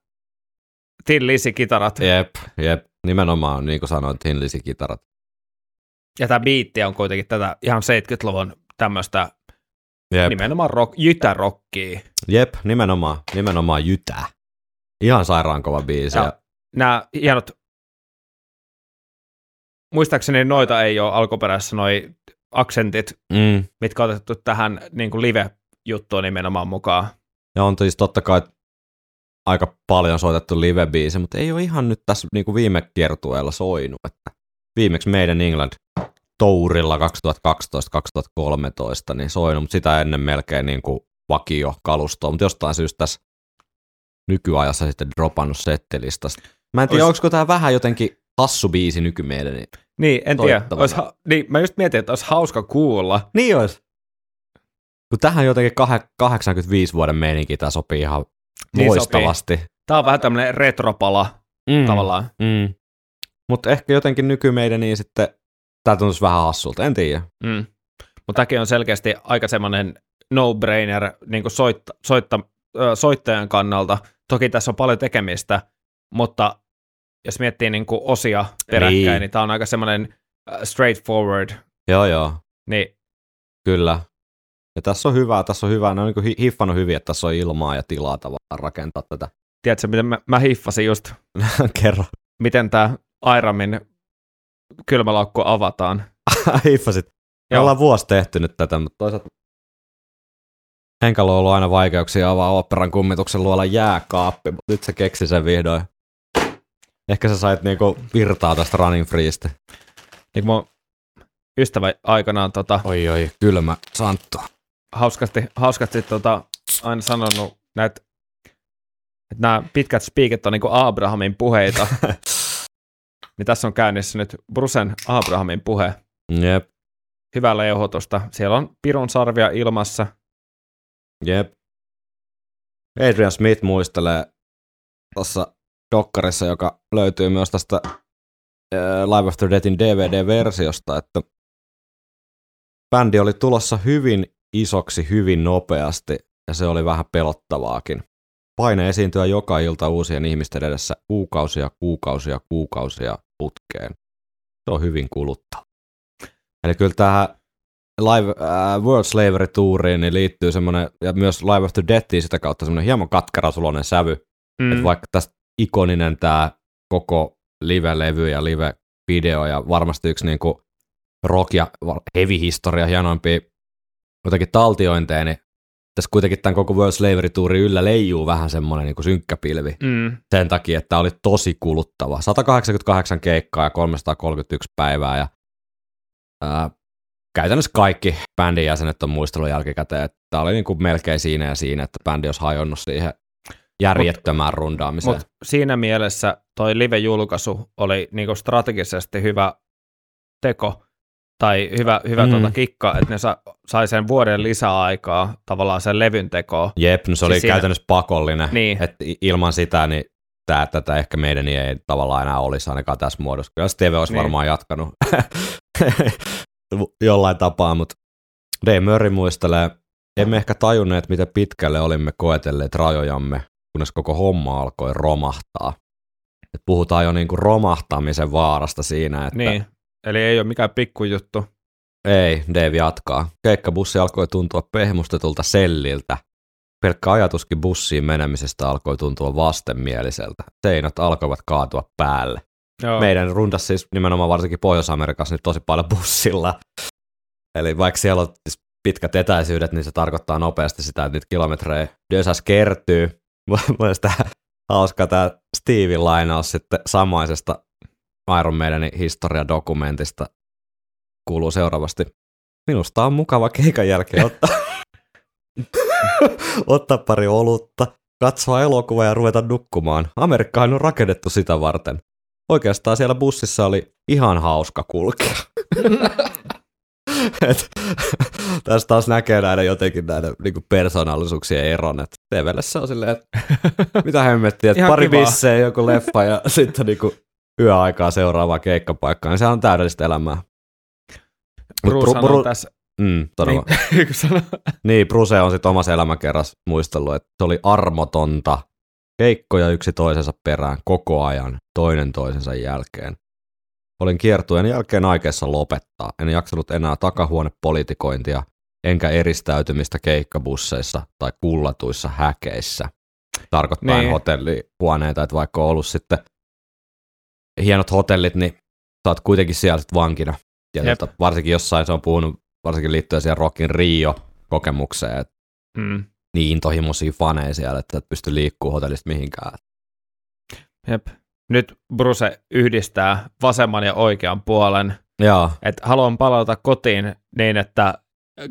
Tin Lisi-kitarat Jep, jep. Nimenomaan, niin kuin sanoin, Tinlisi kitarat. ja tämä biitti on kuitenkin tätä ihan 70-luvun tämmöistä Jep, nimenomaan rock, jytärokkia. jep, nimenomaan, nimenomaan jytää. Ihan sairaan kova biisi. Ja- Ja, Nämä hienot, muistaakseni noita ei ole alkuperäisessä noi aksentit, mm, mitkä on otettu tähän niin kuin live-juttuun nimenomaan mukaan. ja on siis totta kai aika paljon soitettu live-biisi, mutta ei ole ihan nyt tässä niin kuin viime kiertueella soinut. Että viimeksi meidän England Tourilla 2012-2013 niin soinut, mutta sitä ennen melkein niin kuin vakio kalustoa, mutta jostain syystä tässä nykyajassa sitten dropannut settelistasta. Mä en tiedä, Ois- olisiko tämä vähän jotenkin hassu biisi nykymeidän. Niin, Niin, en tiedä. Ois, ha- niin, mä just mietin, että olisi hauska kuulla. niin olisi. Kun tähän jotenkin kah- 85 vuoden meininki, tämä sopii ihan Niin loistavasti. Tämä on vähän tämmöinen retropala Mm. tavallaan. Mm. Mutta ehkä jotenkin nykymeidän niin sitten tämä tuntuisi vähän hassulta, en tiedä. Mm. Mutta tämäkin on selkeästi aika semmoinen no-brainer niin kuin soitta, soitta, soittajan kannalta. Toki tässä on paljon tekemistä, mutta jos miettii niin kuin osia peräkkäin, Niin. niin, tämä on aika semmoinen straightforward. Joo, joo, Niin, kyllä. Ja tässä on hyvää, tässä on hyvää. Ne on niin hi- hiffannut hyvin, että tässä on ilmaa ja tilaa tavallaan rakentaa tätä. tiedätkö, miten mä, mä hiffasin just, Kerro. miten tämä Airamin kylmälaukku avataan. Hiffasit. Me Joo. ollaan vuosi tehty nyt tätä, mutta toisaalta Henkalla on ollut aina vaikeuksia avaa operan kummituksen luolla jääkaappi, mutta nyt se keksi sen vihdoin. Ehkä sä sait niinku virtaa tästä Running Freestä. Niin mun ystävä aikanaan tota, Oi oi, kylmä Santtu. Hauskasti, hauskasti tota, aina sanonut näitä, että nämä pitkät spiikit on niin Abrahamin puheita. niin tässä on käynnissä nyt Brusen Abrahamin puhe. Jep, Hyvää leuhotusta. Siellä on pirun sarvia ilmassa. jep. Adrian Smith muistelee tuossa dokkarissa, joka löytyy myös tästä Live After Deathin DVD-versiosta, että bändi oli tulossa hyvin isoksi hyvin nopeasti ja se oli vähän pelottavaakin. Paine esiintyä joka ilta uusien ihmisten edessä kuukausia, kuukausia, kuukausia putkeen. Se on hyvin kuluttava. Eli kyllä tähän Live äh, World Slavery Touriin niin liittyy semmoinen, ja myös Live After Deathiin sitä kautta semmoinen hieman katkerasuloinen sävy, Mm. että vaikka tästä ikoninen tämä koko live-levy ja live-video ja varmasti yksi niinku rock- ja heavy-historia hienoimpia jotenkin taltiointeja, niin tässä kuitenkin tämän koko World Slavery Tourin yllä leijuu vähän semmoinen niin synkkä pilvi. Mm. Sen takia, että tämä oli tosi kuluttava. 188 keikkaa ja 331 päivää ja ää, käytännössä kaikki bändin jäsenet on muistellut jälkikäteen, että tämä oli niin kuin melkein siinä ja siinä, että bändi olisi hajonnut siihen järjettömään mut, rundaamiseen. Mutta siinä mielessä toi live-julkaisu oli niinku strategisesti hyvä teko, tai hyvä, hyvä mm. tuota kikka, että ne sa, sai sen vuoden lisäaikaa tavallaan sen levyn tekoon. Jep, no se siis oli siinä... käytännössä pakollinen, niin. että ilman sitä niin tää, tätä ehkä meidän ei tavallaan enää olisi ainakaan tässä muodossa. Kyllä Steve olisi niin. varmaan jatkanut jollain tapaa, mutta Dave Murray muistelee, emme ehkä tajunneet, miten pitkälle olimme koetelleet rajojamme, kunnes koko homma alkoi romahtaa. Et puhutaan jo niinku romahtamisen vaarasta siinä, että... Niin, eli ei ole mikään pikkujuttu. Ei, Dave jatkaa. Keikkabussi alkoi tuntua pehmustetulta selliltä. Pelkkä ajatuskin bussiin menemisestä alkoi tuntua vastenmieliseltä. Seinät alkoivat kaatua päälle. Joo. Meidän rundas siis nimenomaan varsinkin Pohjois-Amerikassa nyt tosi paljon bussilla. Eli vaikka siellä on siis pitkät etäisyydet, niin se tarkoittaa nopeasti sitä, että niitä kilometrejä Dösas kertyy. Mielestäni hauska tämä Steven lainaus sitten samaisesta Iron Maidenin historiadokumentista kuuluu seuraavasti. Minusta on mukava keikan jälkeen ottaa, ottaa pari olutta, katsoa elokuvaa ja ruveta nukkumaan. Amerikkahan on rakennettu sitä varten. Oikeastaan siellä bussissa oli ihan hauska kulkea. Et, tästä taas näkee näiden jotenkin näiden niin persoonallisuuksien eron, että TVlle se on silleen, että mitä hemmettiä, että pari bissejä, joku leffa ja sitten niin kuin yöaikaa seuraavaa keikkapaikkaa, niin se on täydellistä elämää. Bruce Bru- Bru- tässä Mm, todella. Niin, niin, Bruce on sitten omassa elämäkerrassa muistellut, että se oli armotonta keikkoja yksi toisensa perään koko ajan, toinen toisensa jälkeen. Olin kiertueen jälkeen aikeessa lopettaa. En jaksanut enää takahuonepolitikointia, enkä eristäytymistä keikkabusseissa tai kullatuissa häkeissä. Tarkoittaa niin. hotellihuoneita, että vaikka on ollut sitten hienot hotellit, niin sä oot kuitenkin siellä sitten vankina. Ja tota, varsinkin jossain se on puhunut, varsinkin liittyen siihen Rockin Rio-kokemukseen, että mm. niin intohimoisia faneja siellä, että et pysty liikkuu hotellista mihinkään. Jep nyt Bruce yhdistää vasemman ja oikean puolen. Joo. Että haluan palata kotiin niin, että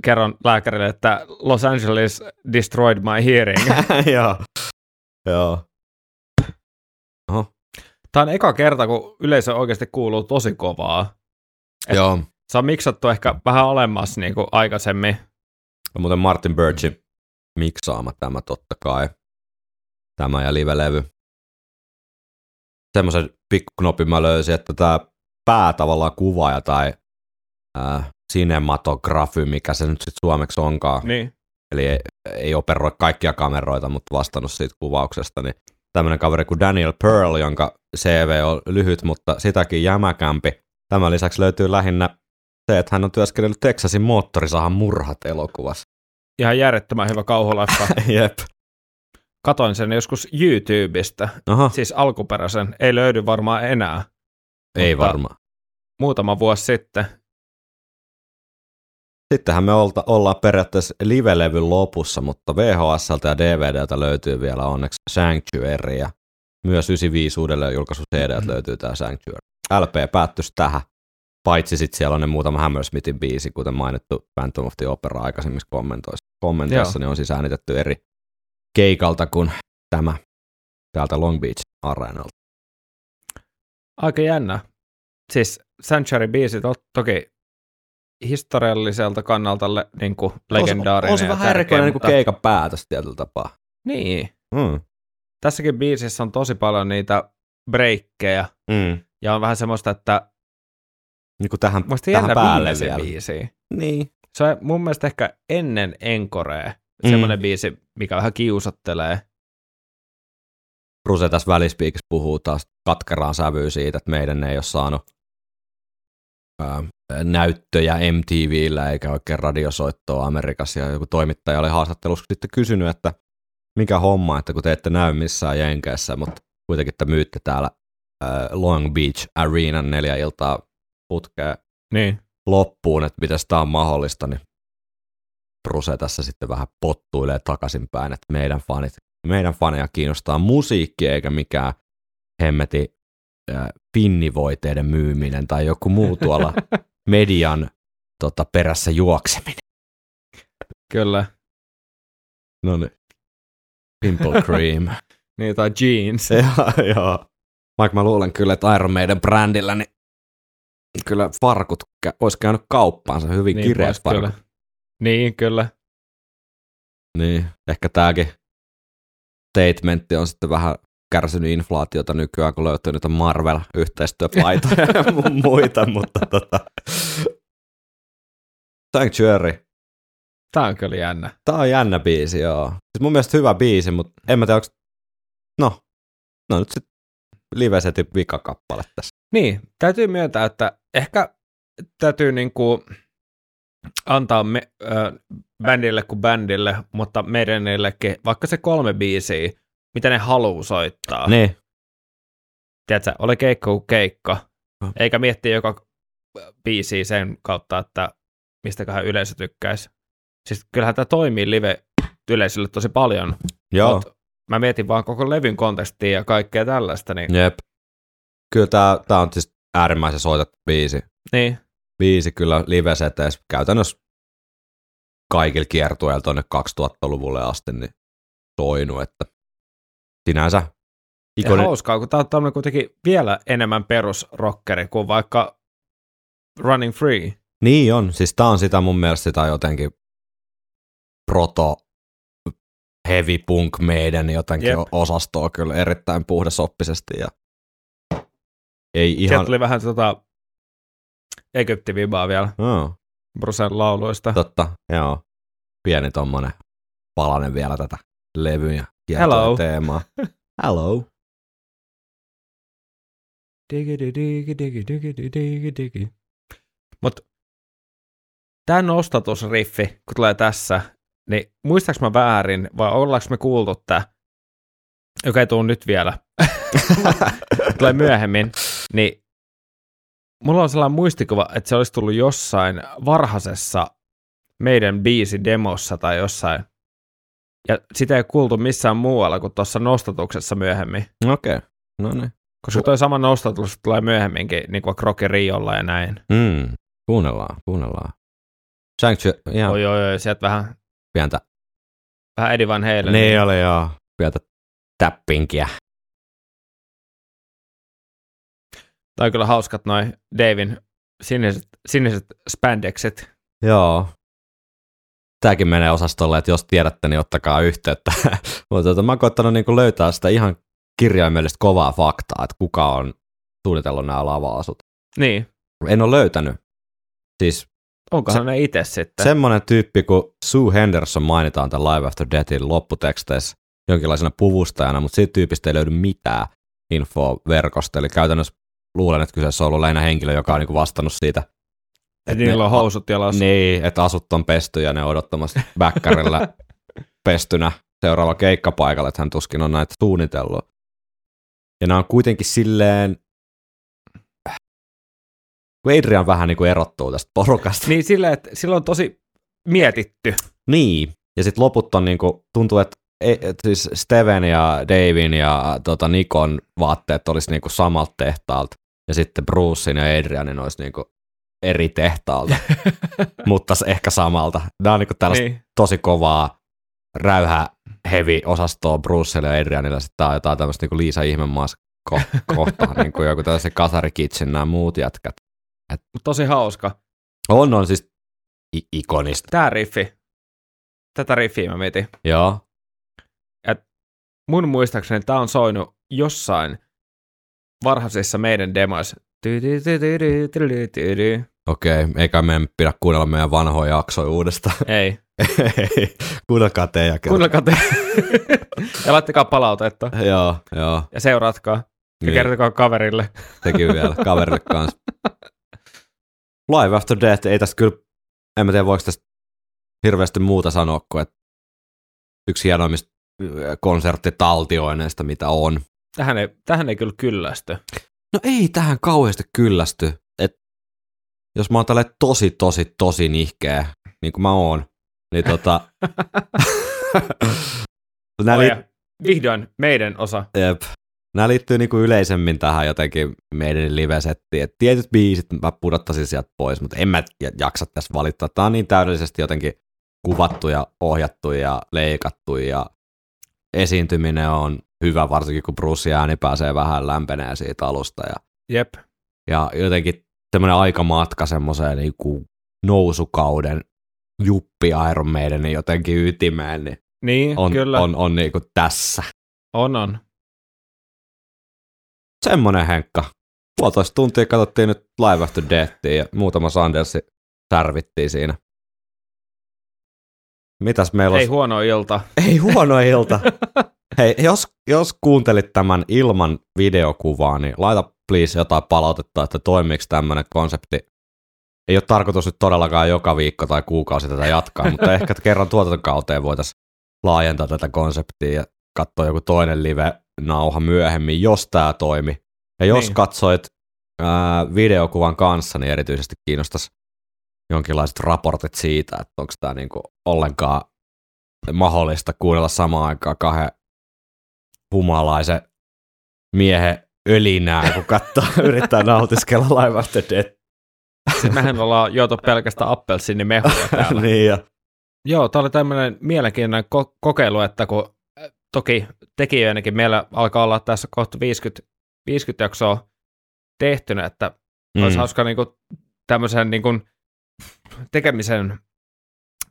kerron lääkärille, että Los Angeles destroyed my hearing. Joo. Joo. Oho. Tämä on eka kerta, kun yleisö oikeasti kuuluu tosi kovaa. Et Joo. Se on miksattu ehkä vähän alemmas niin kuin aikaisemmin. No, muuten Martin Birchin miksaama tämä totta kai. Tämä ja live-levy semmoisen pikkuknopin mä löysin, että tämä pää tavallaan kuvaaja tai äh, cinematografy, mikä se nyt sitten suomeksi onkaan. Niin. Eli ei, ei operoi kaikkia kameroita, mutta vastannut siitä kuvauksesta, niin tämmöinen kaveri kuin Daniel Pearl, jonka CV on lyhyt, mutta sitäkin jämäkämpi. Tämän lisäksi löytyy lähinnä se, että hän on työskennellyt Texasin moottorisahan murhat elokuvassa. Ihan järjettömän hyvä kauhuleffa. Jep. Katoin sen joskus YouTubesta, Aha. siis alkuperäisen. Ei löydy varmaan enää. Ei varmaan. Muutama vuosi sitten. Sittenhän me olta, ollaan periaatteessa live-levyn lopussa, mutta VHSltä ja DVDltä löytyy vielä onneksi Sanctuary ja myös 95 uudelleen julkaisu CD mm-hmm. löytyy tämä Sanctuary. LP päättyisi tähän, paitsi sitten siellä on ne muutama Hammersmithin biisi, kuten mainittu Phantom of the Opera aikaisemmissa kommentoissa. Ne on siis äänitetty eri, keikalta kuin tämä täältä Long Beach Areenalta. Aika jännä. Siis Sanctuary biisit on toki historialliselta kannalta le, niin kuin legendaarinen. On se, on se vähän erikoinen niin keikan päätös tietyllä tapaa. Niin. Mm. Tässäkin biisissä on tosi paljon niitä breikkejä. Mm. Ja on vähän semmoista, että niin kuin tähän, tähän päälle vielä. biisiä. Niin. Se on mun mielestä ehkä ennen Enkorea mm. semmoinen biisi, mikä vähän kiusattelee. Ruse tässä välispiikissä puhuu taas katkeraan sävyyn siitä, että meidän ei ole saanut näyttöjä MTVllä eikä oikein radiosoittoa Amerikassa. Ja joku toimittaja oli haastattelussa sitten kysynyt, että mikä homma, että kun te ette näy missään Jenkeissä, mutta kuitenkin te myytte täällä ää, Long Beach Arenan neljä iltaa putkeen niin. loppuun, että miten tämä on mahdollista, niin Bruce tässä sitten vähän pottuilee takaisinpäin, että meidän fanit, meidän faneja kiinnostaa musiikki eikä mikään hemmeti pinnivoiteiden myyminen tai joku muu tuolla median tota, perässä juokseminen. Kyllä. No niin. Pimple cream. Niin, tai jeans. joo, joo. Vaikka mä luulen kyllä, että Iron Maiden brändillä, niin kyllä farkut olisi käynyt kauppaansa, hyvin Niin, kireät farkut. kyllä. Niin, kyllä. Niin, ehkä tämäkin statementti on sitten vähän kärsinyt inflaatiota nykyään, kun löytyy niitä Marvel-yhteistyöpaitoja ja mu- muita, mutta tota... Sanctuary. Tää on kyllä jännä. Tää on jännä biisi, joo. Siis mun mielestä hyvä biisi, mutta en mä tiedä, onko... No, no nyt sitten live-setin vikakappale tässä. Niin, täytyy myöntää, että ehkä täytyy niinku antaa me, ö, bändille kuin bändille, mutta meidänillekin vaikka se kolme biisiä, mitä ne haluu soittaa. Niin. Tiedätkö, ole keikka kuin keikka, Mm. eikä miettiä joka biisiä sen kautta, että mistäköhän yleisö tykkäisi. Siis kyllähän tämä toimii live yleisölle tosi paljon. Joo. Mut mä mietin vaan koko levyn kontekstia ja kaikkea tällaista, niin, Jep. Kyllä tää, tää on siis äärimmäisen soitettu biisi. niin Biisi kyllä live-seteissä käytännössä kaikilla kiertueilla tuonne 2000-luvulle asti niin soinut, että sinänsä Ja ikonen, hauskaa, kun tämä on tämmöinen kuitenkin vielä enemmän perusrockeri kuin vaikka Running Free. Niin on, siis tää on sitä mun mielestä sitä jotenkin proto heavy punk meidän jotenkin Jep. Osastoa kyllä erittäin puhdasoppisesti ja ei Ihan... Sieltä tuli vähän tota Egypti-vibaa vielä No, Brusen lauluista. totta, joo. Pieni tommonen palanen vielä tätä levyä ja Hello. teemaa. Hello. Mutta tämä nostatusriffi, kun tulee tässä, niin muistaaks mä väärin, vai ollaanko me kuultu tämä, joka ei tule nyt vielä, tulee myöhemmin, niin mulla on sellainen muistikuva, että se olisi tullut jossain varhaisessa meidän biisi demossa tai jossain. Ja sitä ei kuultu missään muualla kuin tuossa nostatuksessa myöhemmin. Okei, okay. no niin. Koska toi sama nostatus tulee myöhemminkin, niin kuin Rocky Riolla ja näin. Mm. Kuunnellaan, kuunnellaan. Sanctuary, ihan Oi, oi, oi, sieltä vähän, pientä. vähän Eddie Van Halen. Niin oli joo, pientä täppinkiä. Tai kyllä hauskat noin Davin siniset, siniset spandexit. Joo. Tämäkin menee osastolle, että jos tiedätte, niin ottakaa yhteyttä. Mutta tota, mä oon koittanut niinku löytää sitä ihan kirjaimellistä kovaa faktaa, että kuka on suunnitellut nämä lava-asut. Niin, En ole löytänyt. Siis onkohan Se- ne itse sitten? semmoinen tyyppi kuin Sue Henderson mainitaan tämän Live After Deathin lopputeksteissä jonkinlaisena puvustajana, mutta siitä tyypistä ei löydy mitään infoa verkosta. Eli käytännössä luulen, että kyseessä on ollut lähinnä henkilö, joka on niinku vastannut siitä. Et niillä on housut jalassa. Niin, että asut on pesty ja ne on odottamassa bäkkärillä pestynä seuraava keikkapaikalla, että hän tuskin on näitä suunnitellut. Ja nämä on kuitenkin silleen, kun Adrian vähän niin kuin erottuu tästä porukasta. Niin silleen, että sillä on tosi mietitty. Niin, ja sitten loput on niinku, tuntuu, että e- et siis Steven ja Davin ja tota Nikon vaatteet olisi niinku samalta tehtaalta, ja sitten Brucein ja Adrianin olisi niinku eri tehtaalta, mutta ehkä samalta. Nämä on niinku tällaista niin. niin. tosi kovaa räyhä heavy osastoa Brucelle ja Adrianilla, sitten tää on jotain tämmöistä niinku Liisa Ihmemaas ko- kohtaa, niinku joku tällaisen Kasari Kitchen, nämä muut jätkät. Mut tosi hauska. On, on siis i- ikonista. Tää riffi. Tätä riffiä mä mietin. Joo, Mun muistaakseni tää on soinut jossain varhaisissa meidän demoissa. Okei, eikä meidän pidä kuunnella meidän vanhoja jaksoja uudestaan. Ei. Kuunnelkaa te ja kerro. Kuunnelkaa te. ja laittakaa palautetta. Joo, joo. Ja seuratkaa. Ja Niin, kertokaa kaverille. sekin vielä kaverille kanssa. Live After Death, ei tästä kyllä, en mä tiedä voiko tästä hirveästi muuta sanoa kuin, että yksi hienoimmista konserttitaltioineista, mitä on. Tähän ei, tähän ei kyllä kyllästy. No ei tähän kauheasti kyllästy. Et jos mä oon tälleen tosi, tosi, tosi nihkeä, niin kuin mä oon, Niin tota... Nämä, Oh, li- vihdoin meidän osa. jep. Nämä liittyy niinku yleisemmin tähän jotenkin meidän live-settiin. Et tietyt biisit mä pudottaisin sieltä pois, mutta en mä jaksa tässä valittaa. Tämä on niin täydellisesti jotenkin kuvattu ja ohjattu ja leikattu ja esiintyminen on hyvä, varsinkin kun Bruce ääni pääsee vähän lämpenee siitä alusta. Ja, Jep. ja jotenkin tämmöinen aikamatka semmoiseen niinku nousukauden juppi Iron Maidenin jotenkin ytimeen, niin Niin, on, kyllä. on, on niinku tässä. on, on. Semmonen Henkka. Puolitoista tuntia katsottiin nyt Live After Deathia ja muutama Sandersi särvittiin siinä. Mitäs meillä Ei olisi? huono ilta. Ei huono ilta. Hei, jos, jos kuuntelit tämän ilman videokuvaa, niin laita please jotain palautetta, että toimiiko tämmöinen konsepti. Ei ole tarkoitus nyt todellakaan joka viikko tai kuukausi tätä jatkaa, mutta ehkä kerran tuotantokauteen voitaisiin laajentaa tätä konseptia ja katsoa joku toinen live-nauha myöhemmin, jos tämä toimi. Ja jos Niin. katsoit ää, videokuvan kanssa, niin erityisesti kiinnostaisi jonkinlaiset raportit siitä, että onko tämä niinku ollenkaan mahdollista kuunnella samaan aikaan kahden humalaisen miehen ölinää, kun katsoo, yrittää nautiskella Live After Death. Sitten mehän ollaan juotu pelkästään appelsiinimehuja täällä. niin, ja Joo, tämä oli tämmöinen mielenkiintoinen ko- kokeilu, että kun äh, toki tekijöinäkin meillä alkaa olla tässä kohta 50, 50 jaksoa tehtynä, että mm. olisi hauska niinku tämmöisen niinku tekemisen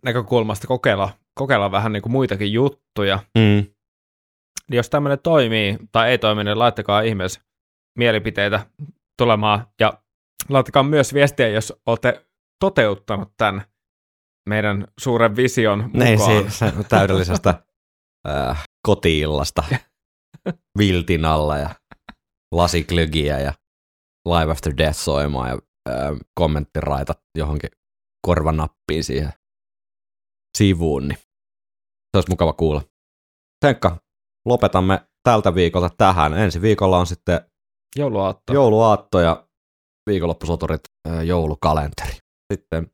näkökulmasta kokeilla, kokeilla vähän niinku muitakin juttuja. Mm. Niin jos tämmöinen toimii tai ei toimi, niin laittakaa ihmeessä mielipiteitä tulemaan ja laittakaa myös viestiä, jos olette toteuttanut tämän meidän suuren vision mukaan. Niin, se täydellisestä äh, kotiillasta viltin alla ja lasiklögiä ja Live After Death soimaan ja kommenttiraitat johonkin korvanappiin siihen sivuun, niin se olisi mukava kuulla. Henkka, lopetamme tältä viikolta tähän. Ensi viikolla on sitten Jouluaatto. jouluaatto ja viikonloppusoturit joulukalenteri. Sitten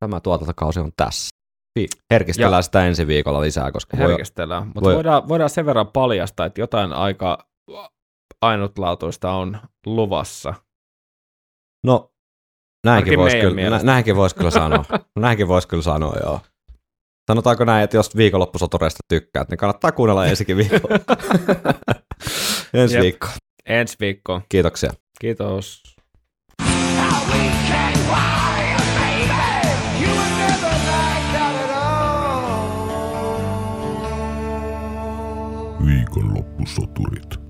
tämä tuotantokausi on tässä. Herkistellään Ja- sitä ensi viikolla lisää, koska voi, herkistellään. Mutta voi- voidaan, voidaan sen verran paljastaa, että jotain aika ainutlaatuista on luvassa. no näinkin voisi kyllä, nä, näinkin vois kyllä sanoa. näinkin voisi kyllä sanoa, joo. Sanotaanko näin, että jos viikonloppusotureista tykkäät, niin kannattaa kuunnella ensikin viikolla. ensi Jep. viikko. Ensi viikko. Kiitoksia. Kiitos. Viikonloppusoturit.